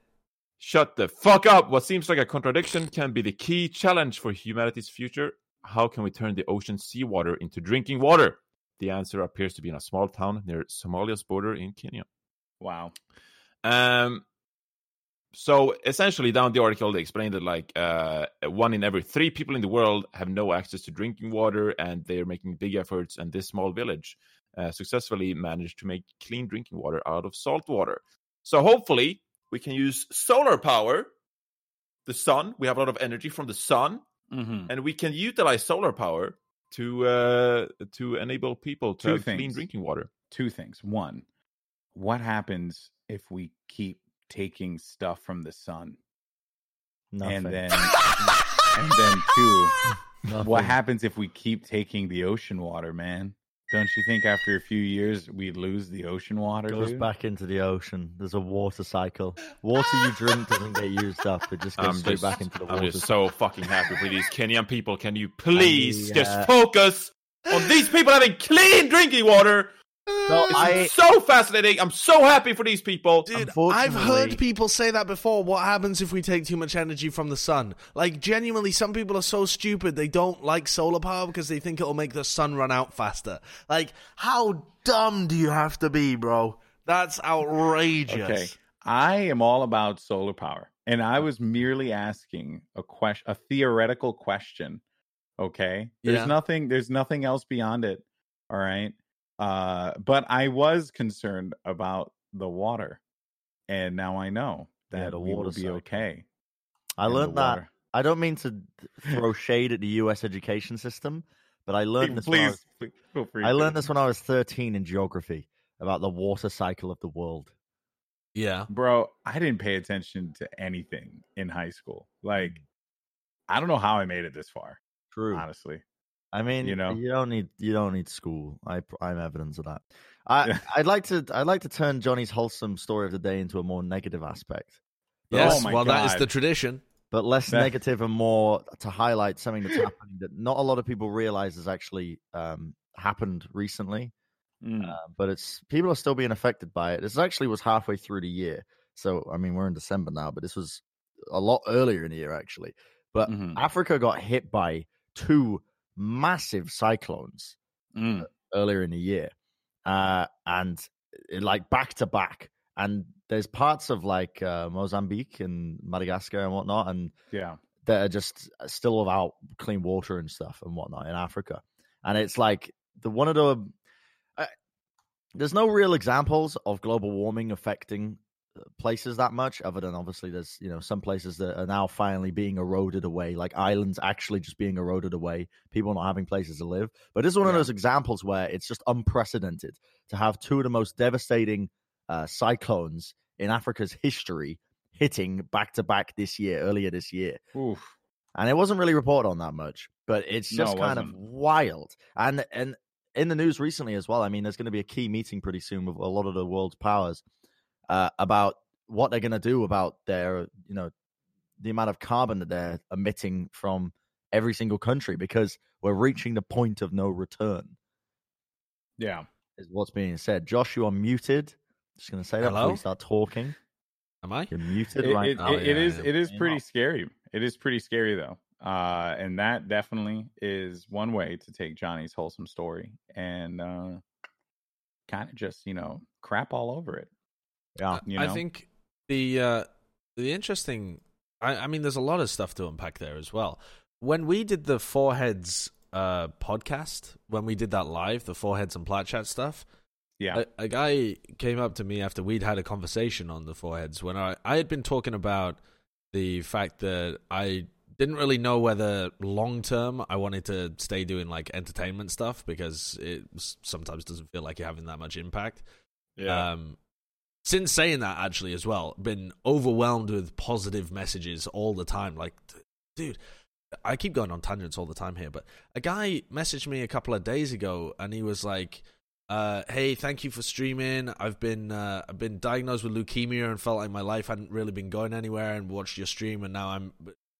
Shut the fuck up. What seems like a contradiction can be the key challenge for humanity's future. How can we turn the ocean seawater into drinking water? The answer appears to be in a small town near Somalia's border in Kenya. Wow. Um, so essentially, down the article, they explained that like uh, one in every three people in the world have no access to drinking water, and they are making big efforts. And this small village uh, successfully managed to make clean drinking water out of salt water. So hopefully, we can use solar power, the sun. We have a lot of energy from the sun, hmm and we can utilize solar power to uh, to enable people to Two have clean drinking water. Two things. One, what happens if we keep taking stuff from the sun? Nothing. And then, and then two, Nothing. what happens if we keep taking the ocean water, man? Don't you think after a few years we lose the ocean water? goes dude? back into the ocean. There's a water cycle. Water you drink doesn't get used up. It just goes I'm straight just, back into the water. I'm water. just so fucking happy for these Kenyan people. Can you please the, just uh, focus on these people having clean drinking water? No, This I- so fascinating. I'm so happy for these people. Dude, I've heard people say that before. What happens if we take too much energy from the sun? Like, genuinely, some people are so stupid they don't like solar power because they think it'll make the sun run out faster. Like, how dumb do you have to be, bro? That's outrageous. Okay. I am all about solar power, and I was merely asking a question, a theoretical question. Okay, there's Yeah. nothing, there's nothing else beyond it. All right, uh, but I was concerned about the water, and now I know Yeah, that the we will be cycle. okay. I learned that. water. I don't mean to throw shade at the U.S. education system, but I learned this. when I Please, was- please feel free. I learned this when I was 13 in geography about the water cycle of the world. Yeah. bro. I didn't pay attention to anything in high school. Like, I don't know how I made it this far. True. Honestly, I mean, You you know? know, you don't need you don't need school. I I'm evidence of that. I Yeah. I'd like to I'd like to turn Johnny's wholesome story of the day into a more negative aspect, Yes. Oh my well, that is the tradition. but less That- negative and more to highlight something that's happening that not a lot of people realize has actually um, happened recently. Mm. Uh, but it's people are still being affected by it. This actually was halfway through the year, so I mean we're in December now, but this was a lot earlier in the year actually. But Mhm. Africa got hit by two massive cyclones Mm. earlier in the year, uh, and uh, like back to back. And there's parts of like uh, Mozambique and Madagascar and whatnot, and yeah. that are just still without clean water and stuff and whatnot in Africa. And it's like the one of the uh, there's no real examples of global warming affecting places that much, other than obviously there's you know some places that are now finally being eroded away, like islands actually just being eroded away, people not having places to live. But this is one of those examples where it's just unprecedented to have two of the most devastating uh, cyclones in Africa's history hitting back to back this year, earlier this year. Oof. and it wasn't really reported on that much but it's No, just it kind of wild. And and in the news recently as well i mean there's going to be a key meeting pretty soon with a lot of the world's powers uh, about what they're going to do about their you know the amount of carbon that they're emitting from every single country because we're reaching the point of no return Yeah. is what's being said josh you are muted just going to say that Hello? before you start talking Am I? you're muted It, right it, now it- it yeah, is yeah. it is Yeah. pretty scary. It is pretty scary though. Uh, and that definitely is one way to take Johnny's wholesome story and uh, kind of just you know crap all over it. Yeah you I think the uh, the interesting. I, I mean, there's a lot of stuff to unpack there as well. When we did the Four Heads uh, podcast, when we did that live, the Four Heads and plat chat stuff, Yeah. a, a guy came up to me after we'd had a conversation on the Four Heads when I, I had been talking about the fact that I didn't really know whether long term I wanted to stay doing like entertainment stuff because it sometimes doesn't feel like you're having that much impact. Yeah. Um, since saying that, actually, as well, been overwhelmed with positive messages all the time. Like, dude, I keep going on tangents all the time here, but a guy messaged me a couple of days ago, and he was like, uh, "Hey, thank you for streaming. I've been uh, I've been diagnosed with leukemia and felt like my life hadn't really been going anywhere, and watched your stream, and now I'm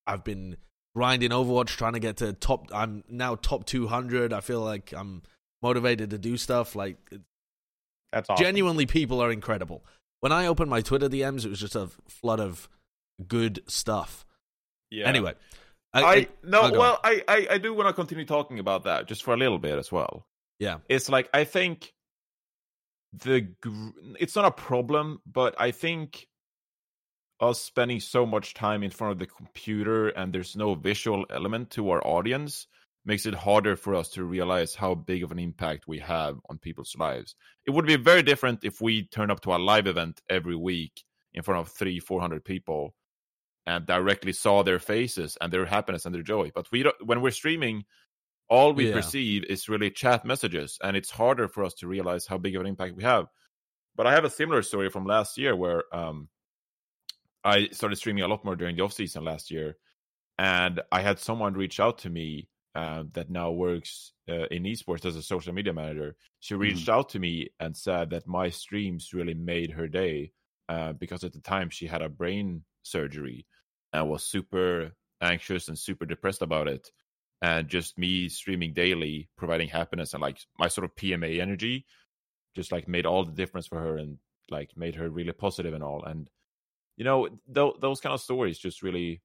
I've been grinding Overwatch, trying to get to top. I'm now top 200. I feel like I'm motivated to do stuff. Like That's awesome. genuinely people are incredible when i opened my twitter dms it was just a flood of good stuff yeah. anyway I, no, I'll go well, I, I, I do want to continue talking about that just for a little bit as well. yeah It's like I think the it's not a problem, but I think us spending so much time in front of the computer and there's no visual element to our audience makes it harder for us to realize how big of an impact we have on people's lives. It would be very different if we turn up to a live event every week in front of three, four hundred people and directly saw their faces and their happiness and their joy. But we don't, when we're streaming, all we Yeah. perceive is really chat messages, and it's harder for us to realize how big of an impact we have. But I have a similar story from last year where um, I started streaming a lot more during the off season last year, and I had someone reach out to me uh, that now works uh, in esports as a social media manager. She reached out to me and said that my streams really made her day uh, because at the time she had a brain surgery and was super anxious and super depressed about it. And just me streaming daily, providing happiness and like my sort of PMA energy, just like made all the difference for her and like made her really positive and all. And you know, th- those kind of stories just really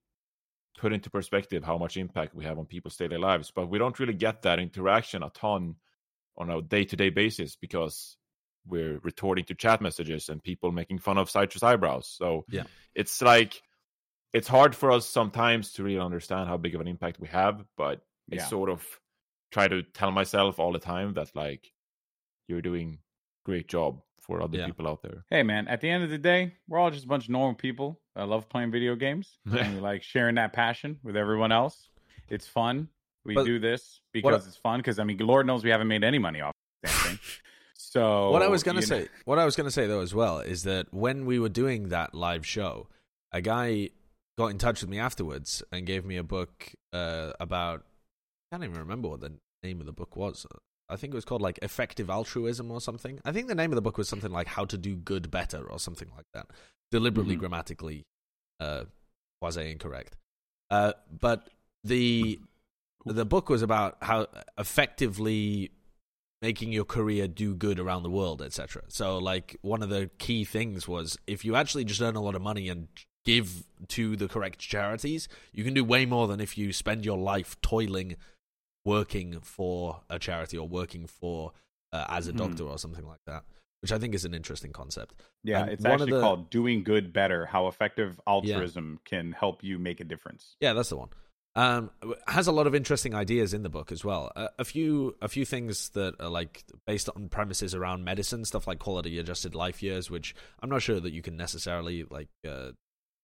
put into perspective how much impact we have on people's daily lives. But we don't really get that interaction a ton on a day to day basis because we're retorting to chat messages and people making fun of citrus eyebrows. So Yeah. it's like it's hard for us sometimes to really understand how big of an impact we have, but I sort of try to tell myself all the time that like you're doing great job for other Yeah. people out there. Hey man, at the end of the day, we're all just a bunch of normal people that love playing video games and we like sharing that passion with everyone else. It's fun. We But do this because it's fun. Because I mean, Lord knows we haven't made any money off this damn thing. So what i was gonna you know- say what i was gonna say though as well is that when we were doing that live show a guy got in touch with me afterwards and gave me a book uh, about i can't even remember what the name of the book was i think it was called like effective altruism or something i think the name of the book was something like how to do good better or something like that deliberately Mhm. grammatically uh, quasi incorrect uh, but the the book was about how effectively making your career do good around the world, etc. So, like, one of the key things was if you actually just earn a lot of money and give to the correct charities, you can do way more than if you spend your life toiling, working for a charity or working for uh, as a Mhm. doctor or something like that. Which I think is an interesting concept. Yeah, And it's one of actually the- called "Doing Good Better: How Effective Altruism Can Help You Make a Difference." Yeah, that's the one. Um, has a lot of interesting ideas in the book as well. A, a few a few things that are like based on premises around medicine, stuff like quality adjusted life years, which I'm not sure that you can necessarily like uh,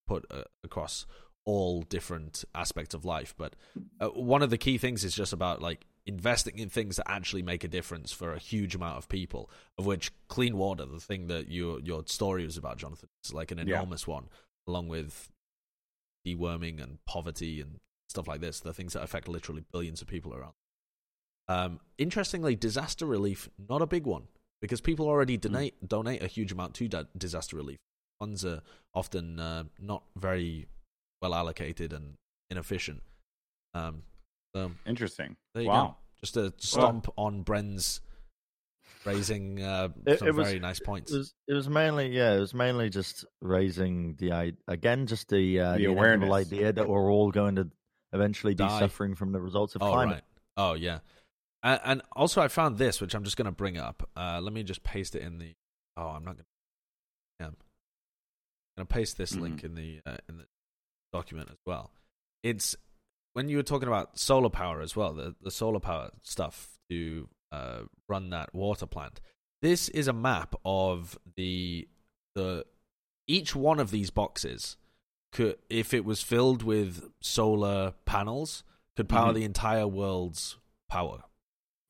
put uh, across all different aspects of life. But uh, one of the key things is just about like investing in things that actually make a difference for a huge amount of people. Of which clean water, the thing that your your story was about, Jonathan, is like an Yeah. enormous one, along with deworming and poverty and stuff like this. The things that affect literally billions of people around. Um, interestingly, disaster relief not a big one because people already donate donate a huge amount to da- disaster relief. Funds are often uh, not very well allocated and inefficient. Um, so Interesting. there you wow. go. Just a stomp on Bren's raising uh, It- some it was- very nice points. It was it was mainly yeah, it was mainly just raising the again just the uh, The the, awareness. idea that we're all going to eventually be Die. suffering from the results of oh climate. right. Oh yeah. And, and also, I found this, which I'm just going to bring up. Uh, let me just paste it in the. Oh, I'm not going. to... Yeah. I'm going to paste this Mhm. link in the uh, in the document as well. It's when you were talking about solar power as well, the the solar power stuff to uh, run that water plant. This is a map of the the each one of these boxes could, if it was filled with solar panels, could power Mhm. the entire world's power.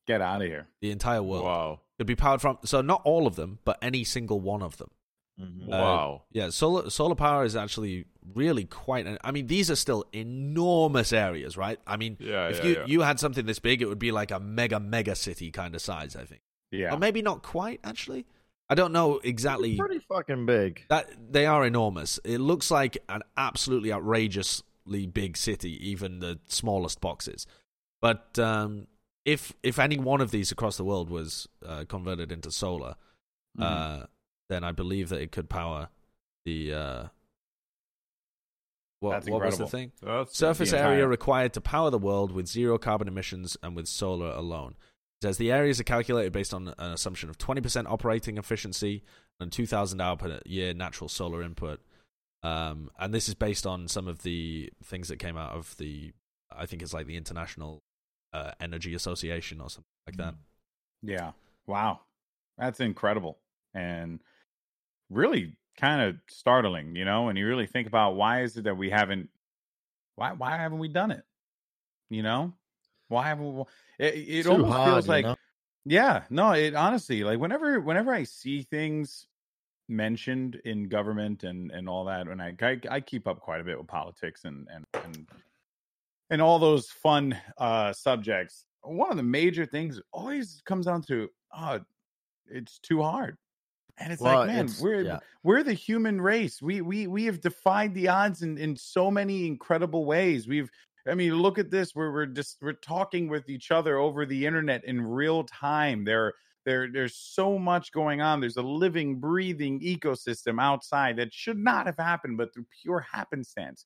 Get out of here. The entire world Wow. could be powered from. So not all of them, but any single one of them. Mhm. Uh, Wow. Yeah, solar solar power is actually really quite. An, I mean, these are still enormous areas, right? I mean, Yeah, if yeah, you yeah. you had something this big, it would be like a mega mega city kind of size. I think, Yeah. or maybe not quite. Actually, I don't know exactly. Pretty fucking big. That they are enormous. It looks like an absolutely outrageously big city, even the smallest boxes. But um, if if any one of these across the world was uh, converted into solar, Mhm. uh, then I believe that it could power the. Uh, what, what was the thing? That's Surface the area required to power the world with zero carbon emissions and with solar alone. It says the areas are calculated based on an assumption of 20% operating efficiency and 2,000 hour per year natural solar input. Um, and this is based on some of the things that came out of the, I think it's like the International uh, Energy Association or something like that. Yeah. Wow. That's incredible. And really kind of startling, you know, and you really think about why is it that we haven't why why haven't we done it? You know? Why haven't we it, it almost hard, feels like know? yeah, no, it honestly like whenever whenever I see things mentioned in government and and all that and I I, I keep up quite a bit with politics and and and and all those fun uh subjects one of the major things always comes down to oh it's too hard and it's Well, like man it's- we're yeah. we're the human race. We we we have defied the odds in in so many incredible ways. We've i mean look at this we're we're just we're talking with each other over the internet in real time. There there there's so much going on. There's a living breathing ecosystem outside that should not have happened but through pure happenstance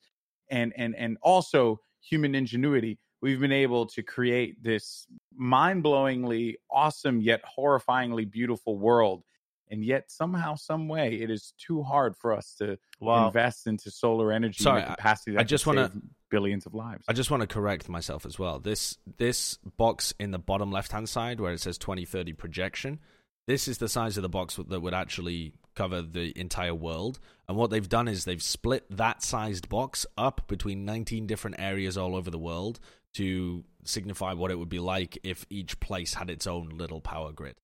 and and and also human ingenuity we've been able to create this mind-blowingly awesome yet horrifyingly beautiful world and yet somehow some way it is too hard for us to invest into solar energy Sorry, and I- the capacity that I just wanna- billions of lives I just want to correct myself as well. This this box in the bottom left hand side where it says 2030 projection, this is the size of the box that would actually cover the entire world. And what they've done is they've split that sized box up between 19 different areas all over the world to signify what it would be like if each place had its own little power grid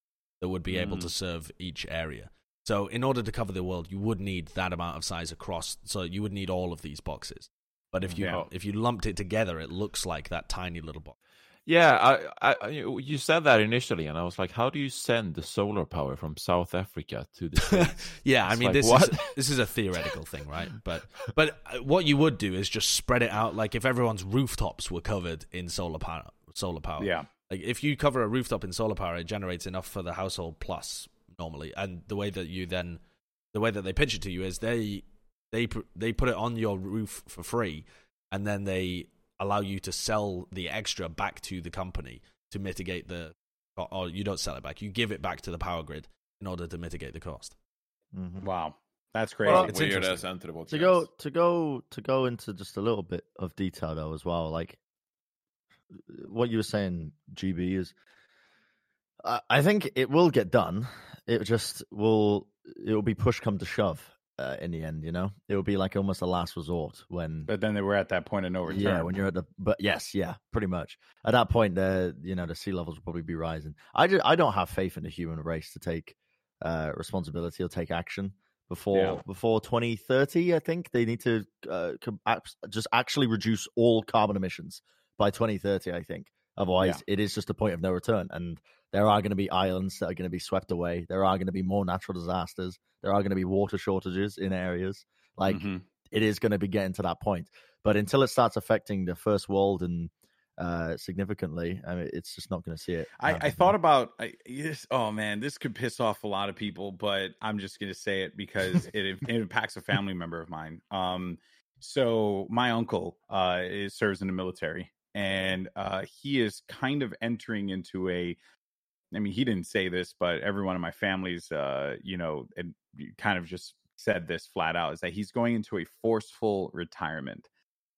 that would be able Mm. to serve each area. So in order to cover the world, you would need that amount of size across. So you would need all of these boxes. But if you Yeah. if you lumped it together, it looks like that tiny little box. Yeah, I, I, you said that initially, and I was like, how do you send the solar power from South Africa to the yeah, I mean like, this what? is this is a theoretical thing, right? But but uh, what you would do is just spread it out. Like if everyone's rooftops were covered in solar power, solar power. yeah Like if you cover a rooftop in solar power, it generates enough for the household plus normally. And the way that you then, the way that they pitch it to you is they they they put it on your roof for free, and then they allow you to sell the extra back to the company to mitigate the. Or, or you don't sell it back; you give it back to the power grid in order to mitigate the cost. mhm. wow that's crazy Well, It's Weird interesting. as to go to go to go into just a little bit of detail though as well like what you were saying, GB is. I I think it will get done. It just will. It will be push come to shove uh, in the end. You know, it will be like almost a last resort when. But then they were at that point of no return. Yeah, when you're at the but yes, yeah, pretty much at that point, the you know the sea levels will probably be rising. I just, I don't have faith in the human race to take uh, responsibility or take action before Yeah. before 2030. I think they need to uh, just actually reduce all carbon emissions by 2030. I think otherwise it is just a point of no return, and there are going to be islands that are going to be swept away. There are going to be more natural disasters. There are going to be water shortages in areas like Mhm. it is going to be getting to that point. But until it starts affecting the first world and uh, significantly, I mean, it's just not going to see it. I, I thought about I, yes, oh man, this could piss off a lot of people, but I'm just gonna say it because it, it impacts a family member of mine. Um, so my uncle uh is, serves in the military, and uh, he is kind of entering into a. I mean, he didn't say this, but everyone in my family's, uh, you know, and kind of just said this flat out: is that he's going into a forceful retirement.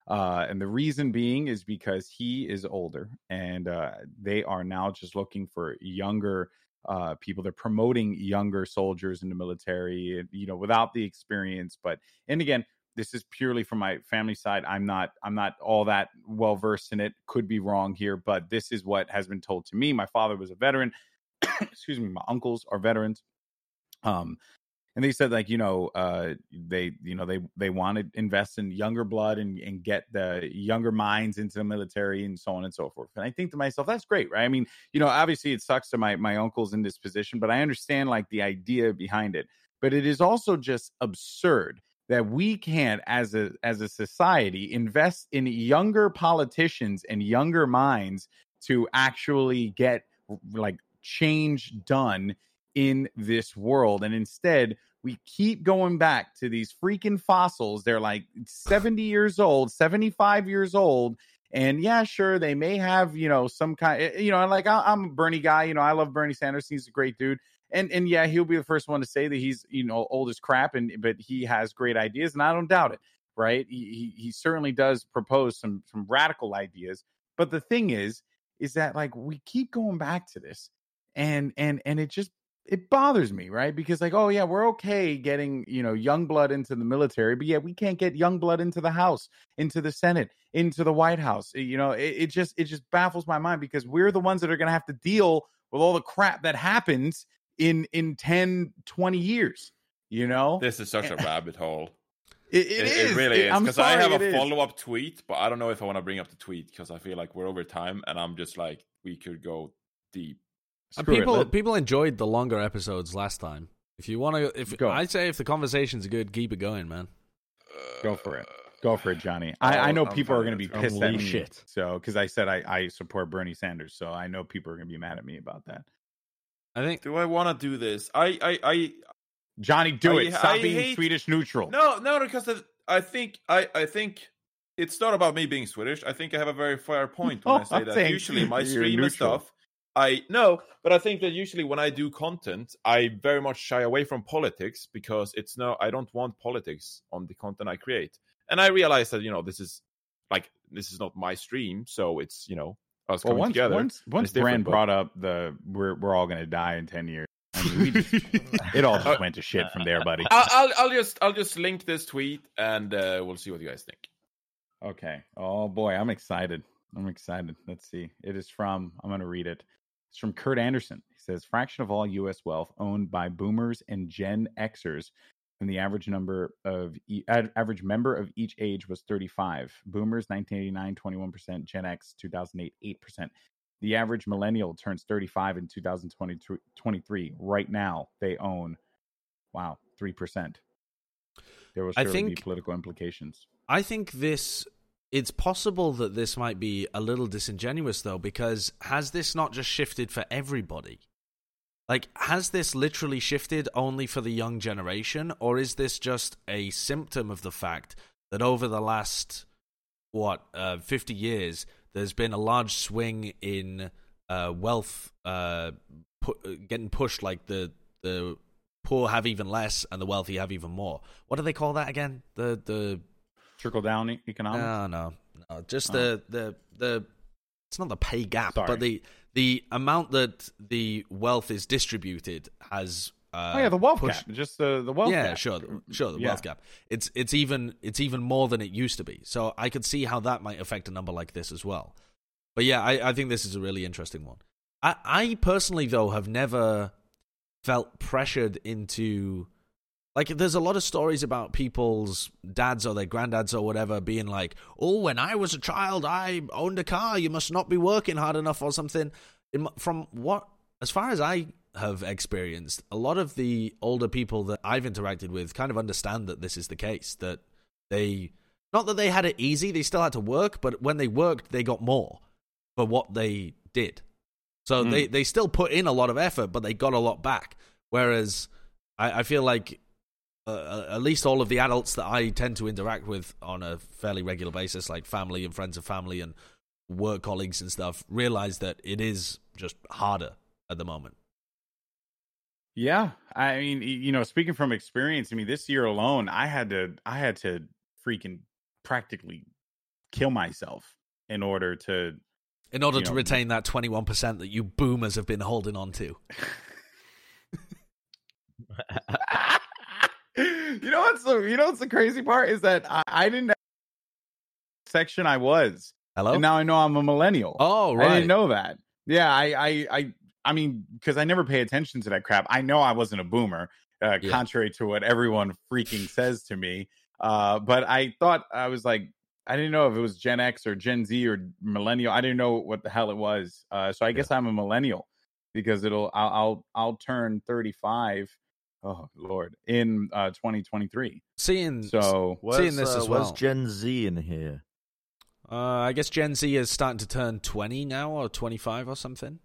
Uh, and the reason being is because he is older and uh, they are now just looking for younger uh, people. They're promoting younger soldiers in the military, you know, without the experience. But, and again, this is purely from my family side. I'm not, I'm not all that well versed in it. Could be wrong here, but this is what has been told to me. My father was a veteran. Excuse me. My uncles are veterans. Um, and they said like you know uh they you know they they want to invest in younger blood and and get the younger minds into the military and so on and so forth and i think to myself that's great right i mean you know obviously it sucks to my my uncles in this position but i understand like the idea behind it but it is also just absurd that we can't as a as a society invest in younger politicians and younger minds to actually get like change done in this world. And instead, we keep going back to these freaking fossils. They're like 70 years old, 75 years old. And yeah, sure, they may have, you know, some kind, eh, you know, like I, I'm a Bernie guy, you know, I love Bernie Sanders. He's a great dude. And, and yeah, he'll be the first one to say that he's, you know, old as crap and, but he has great ideas and I don't doubt it. Right. He, he, he certainly does propose some, some radical ideas. But the thing is, is that like we keep going back to this and, and, and it just it bothers me, right? Because like, oh yeah, we're okay getting you know young blood into the military, but yeah, we can't get young blood into the House, into the Senate, into the White House. Eh, you know, it, it just it just baffles my mind because we're the ones that are going to have to deal with all the crap that happens in in 10, 20 years. You know, This is such a rabbit hole. it, It, it it is. really It- is. I'm Because I have a follow up tweet, but I don't know if I want to bring up the tweet because I feel like we're over time and I'm just like, we could go deep. And Screw it, people let- people enjoyed the longer episodes last time. If you want to, if Go. I'd say if the conversations good, keep it going, man. Uh, go for it. Go for it, Johnny. I, oh, I Oh, know I'm people are going to be pissed at me. shit. So, because I said I, I support Bernie Sanders, so I know people are going to be mad at me about that. I think Do I want to do this? I, I, I, Johnny, do I- it. Stop I being hate- Swedish neutral. No, no, because I think I, I think it's not about me being Swedish. I think I have a very fair point when No, I say I'm that. saying Usually, my you're stream and stuff, I no, but I think that usually when I do content, I very much shy away from politics because it's no, I don't want politics on the content I create. And I realize that you know this is like this is not my stream, so it's you know us Well, coming once together. once once Brand but- brought up the we're we're all going to die in ten years. I mean, we just, it all just went to shit from there, buddy. I'll, I'll I'll just I'll just link this tweet and uh, we'll see what you guys think. Okay. Oh boy, I'm excited. I'm excited. Let's see. It is from. I'm going to read it. It's from Kurt Andersen. He says, "Fraction of all U.S. wealth owned by Boomers and Gen Xers." And the average number of e- average member of each age was 35. Boomers 1989 21%, Gen X 2008 8%. The average millennial turns 35 in 2023. Right now, they own wow, 3%. There will I surely be think- political implications. I think this. It's possible that this might be a little disingenuous, though, because has this not just shifted for everybody? Like, has this literally shifted only for the young generation, or is this just a symptom of the fact that over the last, what, uh, 50 years, there's been a large swing in uh, wealth uh, pu- getting pushed, like the, the poor have even less and the wealthy have even more? What do they call that again? The, the Trickle down economics. no, no, no. Just Oh. the the the it's not the pay gap, Sorry. but the the amount that the wealth is distributed has. Uh, oh yeah, the wealth pushed- gap, just the the wealth yeah, gap. sure, the- sure. The Yeah. wealth gap. It's it's even it's even more than it used to be. So I could see how that might affect a number like this as well. But yeah, I, I think this is a really interesting one. I, I personally though have never felt pressured into like there's a lot of stories about people's dads or their granddads or whatever being like, "Oh, when I was a child, I owned a car. You must not be working hard enough or something." From what, as far as I have experienced, a lot of the older people that I've interacted with kind of understand that this is the case. That they, not that they had it easy, they still had to work, but when they worked, they got more for what they did. So Mm. they, they still put in a lot of effort, but they got a lot back. Whereas I, I feel like uh, at least all of the adults that I tend to interact with on a fairly regular basis, like family and friends of family and work colleagues and stuff, realize that it is just harder at the moment. Yeah, I mean, you know, speaking from experience, I mean, this year alone, I had to, I had to freaking practically kill myself in order to. In order to know, retain that 21% that you boomers have been holding on to. you know what's the, you know what's the crazy part is that I, I didn't know section I was, Hello? and now I know I'm a millennial. oh, right. I didn't know that. Yeah, I, I, I, I mean, because I never pay attention to that crap. I know I wasn't a boomer, uh, Yeah. contrary to what everyone freaking says to me. Uh, but I thought I was like, I didn't know if it was Gen X or Gen Z or millennial. I didn't know what the hell it was. Uh, so I guess I'm a millennial because it'll, I'll, I'll, I'll turn 35. Oh Lord, in uh, 2023. Seeing, So Seeing this uh, as where's well. Gen Z in here? uh, I guess Gen Z is starting to turn 20 now or 25 or something.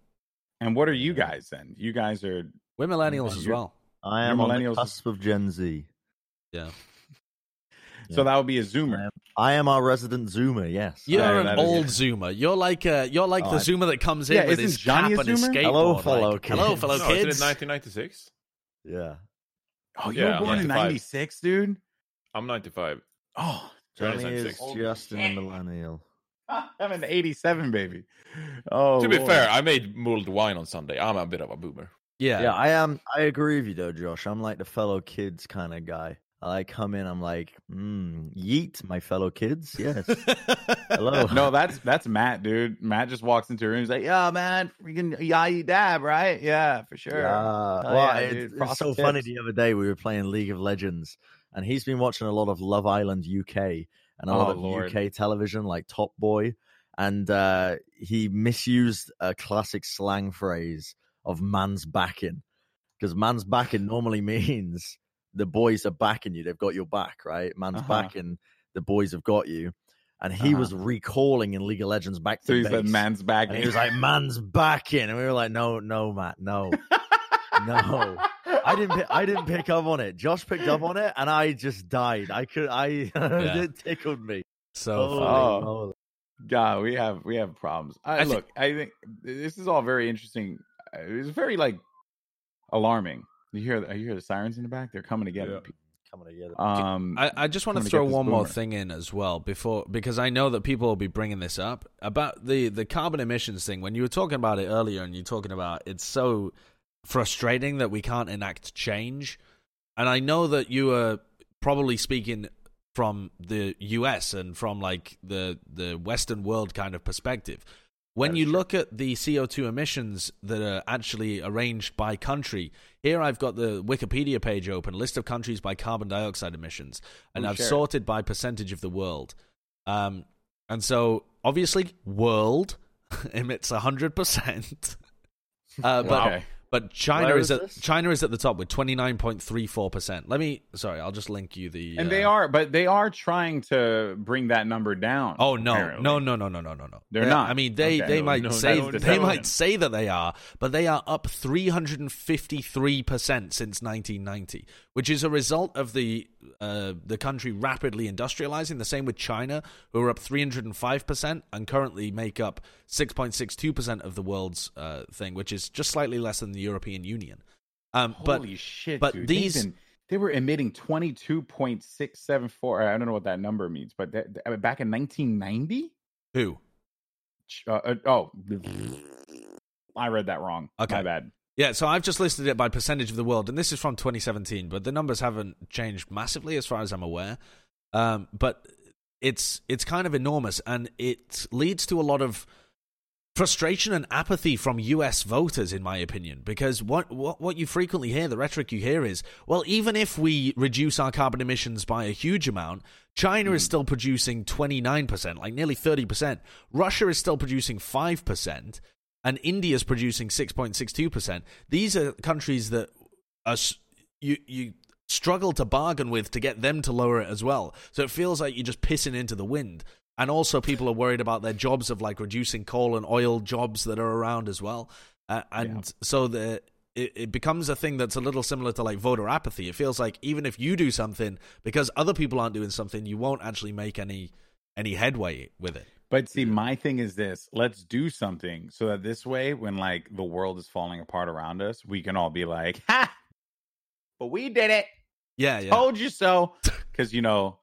And what are you guys then? You guys are We're millennials as well. I You're am on millennials. the cusp of Gen Z. Yeah. so that would be a I Zoomer. am, I am our resident Zoomer. Yes. You're Yeah, an that is- old Zoomer. You're like uh, you're like Oh, the I- Zoomer that comes in Yeah, with his Johnny cap and his skateboard. Hello, like, fellow Hello, kids. fellow no, isn't it kids. 1996? Yeah. Oh, you Yeah, were born in '96, dude. I'm 95. Oh, Johnny is 96. just a millennial. I'm an '87 baby. Oh, to be Lord. fair, I made mulled wine on Sunday. I'm a bit of a boomer. Yeah. Yeah, I am. I agree with you though, Josh. I'm like the fellow kids kind of guy. I come in. I'm like, mm, yeet, my fellow kids. Yes. Hello. no, that's that's Matt, dude. Matt just walks into a room. He's like, "Yeah, man, freaking you dab, right? Yeah, for sure." Yeah. Hell well, yeah, it's, it's so funny. The other day we were playing League of Legends, and he's been watching a lot of Love Island UK and a lot Oh, of Lord. UK television, like Top Boy, and uh, he misused a classic slang phrase of "man's backing," because "man's backing" normally means the boys are backing you; they've got your back, right? Man's Uh-huh. backing, the boys have got you. And he Uh-huh. was recalling in League of Legends back to So he base. said, "Man's back." And he was like, "Man's backing," and we were like, "No, no, Matt, no, no." I didn't. I didn't pick up on it. Josh picked up on it, and I just died. I could. I it tickled me. so Holy. Oh. moly. God, we have we have problems. I, I thi- look, I think this is all very interesting. Uh, It's very like alarming. You hear the, you hear the sirens in the back? They're coming together. Yeah. Coming together. Um, I, I just want to throw one more thing in as well before because I know that people will be bringing this up about the the carbon emissions thing. When you were talking about it earlier, and you're talking about it's so frustrating that we can't enact change. And I know that you are probably speaking from the US and from like the the Western world kind of perspective. When you true. look at the CO2 emissions that are actually arranged by country, here I've got the Wikipedia page open, list of countries by carbon dioxide emissions, and Ooh, I've it. sorted by percentage of the world. Um, and so obviously, world emits hundred percent. Uh, but okay. But China Where is, is at this? China is at the top with twenty nine point three four percent. Let me sorry, I'll just link you the and they uh, are, but they are trying to bring that number down. Oh no, apparently. no, no, no, no, no, no, no. They're They- not. I mean, they Okay. they No, might no, say no, they no. might say that they are, but they are up three hundred and fifty three percent since nineteen ninety, which is a result of the uh, the country rapidly industrializing. The same with China, who are up three hundred and five percent and currently make up six point six two percent of the world's uh, thing, which is just slightly less than the European Union. Um, but Holy shit! but dude. these- they were emitting twenty two point six seven four. I don't know what that number means, but that, that- back in nineteen ninety, who? Uh, uh, oh, I read that wrong. Okay. My bad. Yeah, so I've just listed it by percentage of the world, and this is from 2017, but the numbers haven't changed massively as far as I'm aware. Um, but it's it's kind of enormous, and it leads to a lot of frustration and apathy from US voters, in my opinion, because what, what what you frequently hear, the rhetoric you hear is, well, even if we reduce our carbon emissions by a huge amount, China is still producing 29%, like nearly 30%. Russia is still producing 5%, and India is producing 6.62%. These are countries that are, you you struggle to bargain with to get them to lower it as well. So it feels like you're just pissing into the wind. And also, people are worried about their jobs of like reducing coal and oil jobs that are around as well. Uh, and so the it, it becomes a thing that's a little similar to like voter apathy. It feels like even if you do something because other people aren't doing something, you won't actually make any any headway with it. But see, my thing is this: let's do something so that this way, when like the world is falling apart around us, we can all be like, "Ha! But we did it. Yeah, yeah, Told you so." Because you know,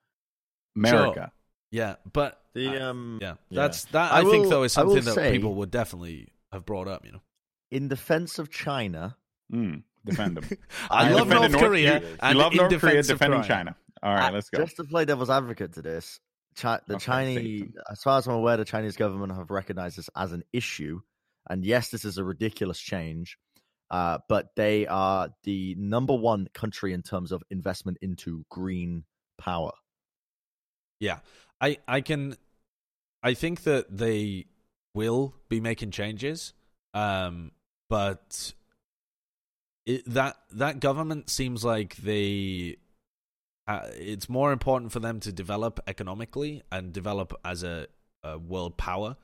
America. yeah. But The I- um, yeah, yeah. that's that. I I, think will- though is something that say- people would definitely have brought up. You know, in defense of China, Mm, defend them. I I love North North- Korea. you and love North Korea defending China. All right, let's go. Just to play devil's advocate to this, Chi- the Okay, Chinese, Satan. as far as I'm aware, the Chinese government have recognized this as an issue. And yes, this is a ridiculous change, uh, but they are the number one country in terms of investment into green power. Yeah, I I can, I think that they will be making changes, um, but it, that that government seems like they. Uh, it's more important for them to develop economically and develop as a, a world power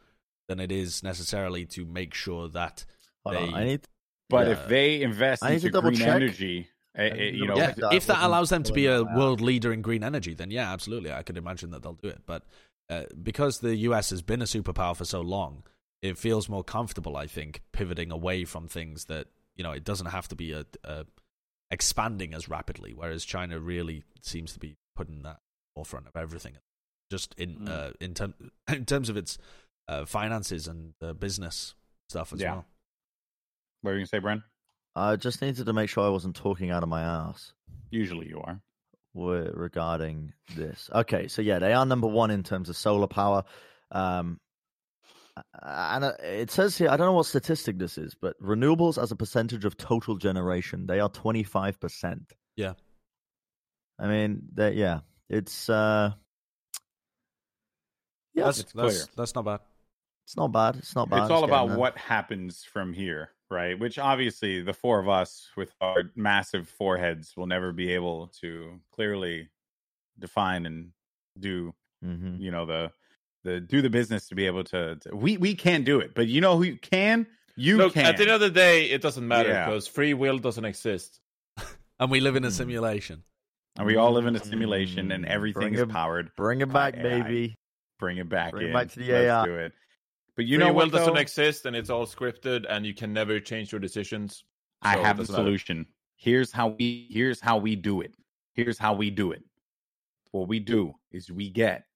than it is necessarily to make sure that Hold on, I need. But yeah. if they invest I into green check. energy, eh, I eh, need to you know, yeah, that if that allows them to be a pulling world leader in green energy, then yeah, absolutely, I could imagine that they'll do it. But uh, because the US has been a superpower for so long, it feels more comfortable, I think, pivoting away from things that you know it doesn't have to be a, a expanding as rapidly. Whereas China really seems to be putting that forefront of everything, just in Mm. uh, in term in terms of its uh, finances and uh, business stuff as Yeah. well. what are you gonna say, Bren? I just needed to make sure I wasn't talking out of my ass. Usually you are. wi- regarding this. Okay, so yeah, they are number one in terms of solar power. Um, and uh, it says here, I don't know what statistic this is, but renewables as a percentage of total generation, they are 25%. Yeah. I mean, that yeah, it's uh yeah, That's it's that's, clear. that's not bad. it's not bad. It's not bad. it's all about there. what happens from here, right? Which obviously the four of us with our massive foreheads will never be able to clearly define and do, Mhm. you know, the the do the business to be able to, to- we we can't do it. But you know who can? You Look, can. at the end of the day, it doesn't matter Yeah. because free will doesn't exist. And we live in a Mm. simulation. and we all live in a simulation and Mm, everything bring is it- powered. Bring it back, baby. Bring it back Bring it back to the Let's AI. do it. But you free know will what? doesn't though? exist, and it's all scripted, and you can never change your decisions. I So it have the doesn't matter. solution. Here's how we here's how we do it. Here's how we do it. What we do is we get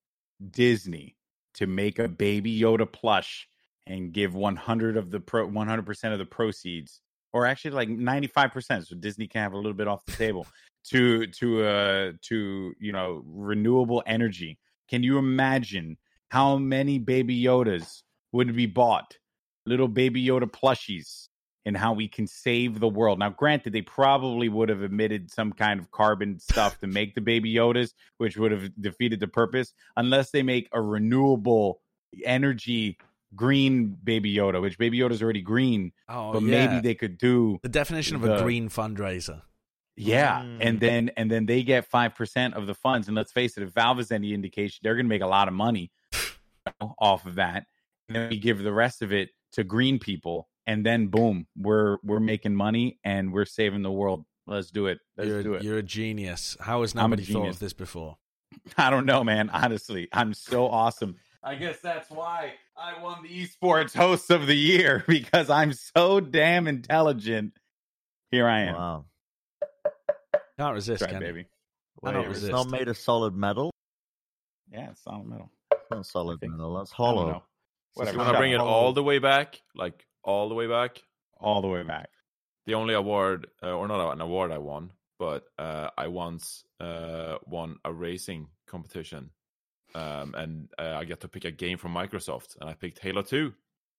Disney to make a baby Yoda plush and give 100 of the pro 100% of the proceeds or actually like 95% so Disney can have a little bit off the table to to uh to you know renewable energy. Can you imagine how many baby Yodas would be bought? Little baby Yoda plushies and how we can save the world. Now, granted, they probably would have emitted some kind of carbon stuff to make the baby Yodas, which would have defeated the purpose, unless they make a renewable energy green baby Yoda, which baby Yoda's already green, Oh, but yeah. maybe they could do the definition of the- a green fundraiser. yeah, Mm. and then and then they get five percent of the funds. And let's face it, if Valve is any indication, they're going to make a lot of money off of that. And then we give the rest of it to green people, and then boom, we're we're making money and we're saving the world. Let's do it. Let's you're, do it. you're a genius. How has nobody thought of this before? I don't know, man. Honestly, I'm so awesome. I guess that's why I won the esports host of the year because I'm so damn intelligent. Here I am, Wow. Can't resist, That's right, can you? baby. I Wait, don't it's resist. not made of solid metal. Yeah, it's solid metal. It's not solid metal. That's I don't hollow. know. Whatever. You want to bring it all the way back, like all the way back. all the way back. The only award, uh, or not an award I won, but uh, I once uh, won a racing competition, um, and uh, I get to pick a game from Microsoft, and I picked Halo Two,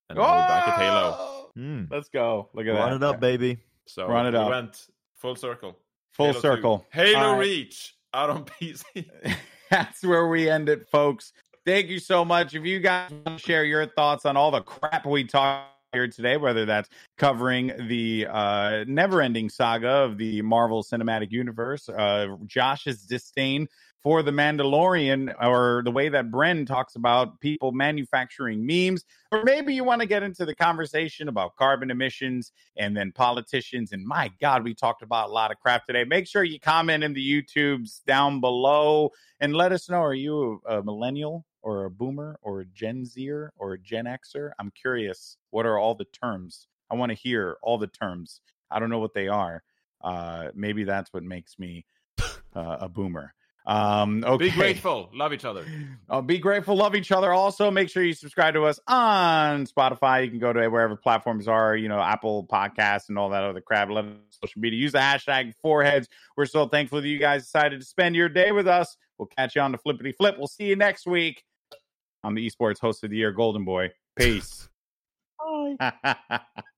and now we're back at Halo. Oh! Hmm. Let's go. Look at Run that. Run it up, baby. So Run it we up. went full circle. Full Halo 2. circle. Halo All right. Reach out on PC. That's where we end it, folks. Thank you so much. If you guys want to share your thoughts on all the crap we talked here today, whether that's covering the uh, never-ending saga of the Marvel Cinematic Universe, uh, Josh's disdain for the Mandalorian, or the way that Bren talks about people manufacturing memes, or maybe you want to get into the conversation about carbon emissions and then politicians. And my God, we talked about a lot of crap today. Make sure you comment in the YouTubes down below and let us know are you a, a millennial or a boomer or a Gen Zer or a Gen Xer? I'm curious. What are all the terms? I want to hear all the terms. I don't know what they are. Uh, maybe that's what makes me uh, a boomer. Um, okay. Be grateful. Love each other. Uh, be grateful, love each other. Also, make sure you subscribe to us on Spotify. You can go to wherever platforms are, you know, Apple Podcasts and all that other crap. Know social media. Use the hashtag foreheads. We're so thankful that you guys decided to spend your day with us. We'll catch you on the flippity flip. We'll see you next week. I'm the esports host of the year, Goldenboy. Peace. Bye.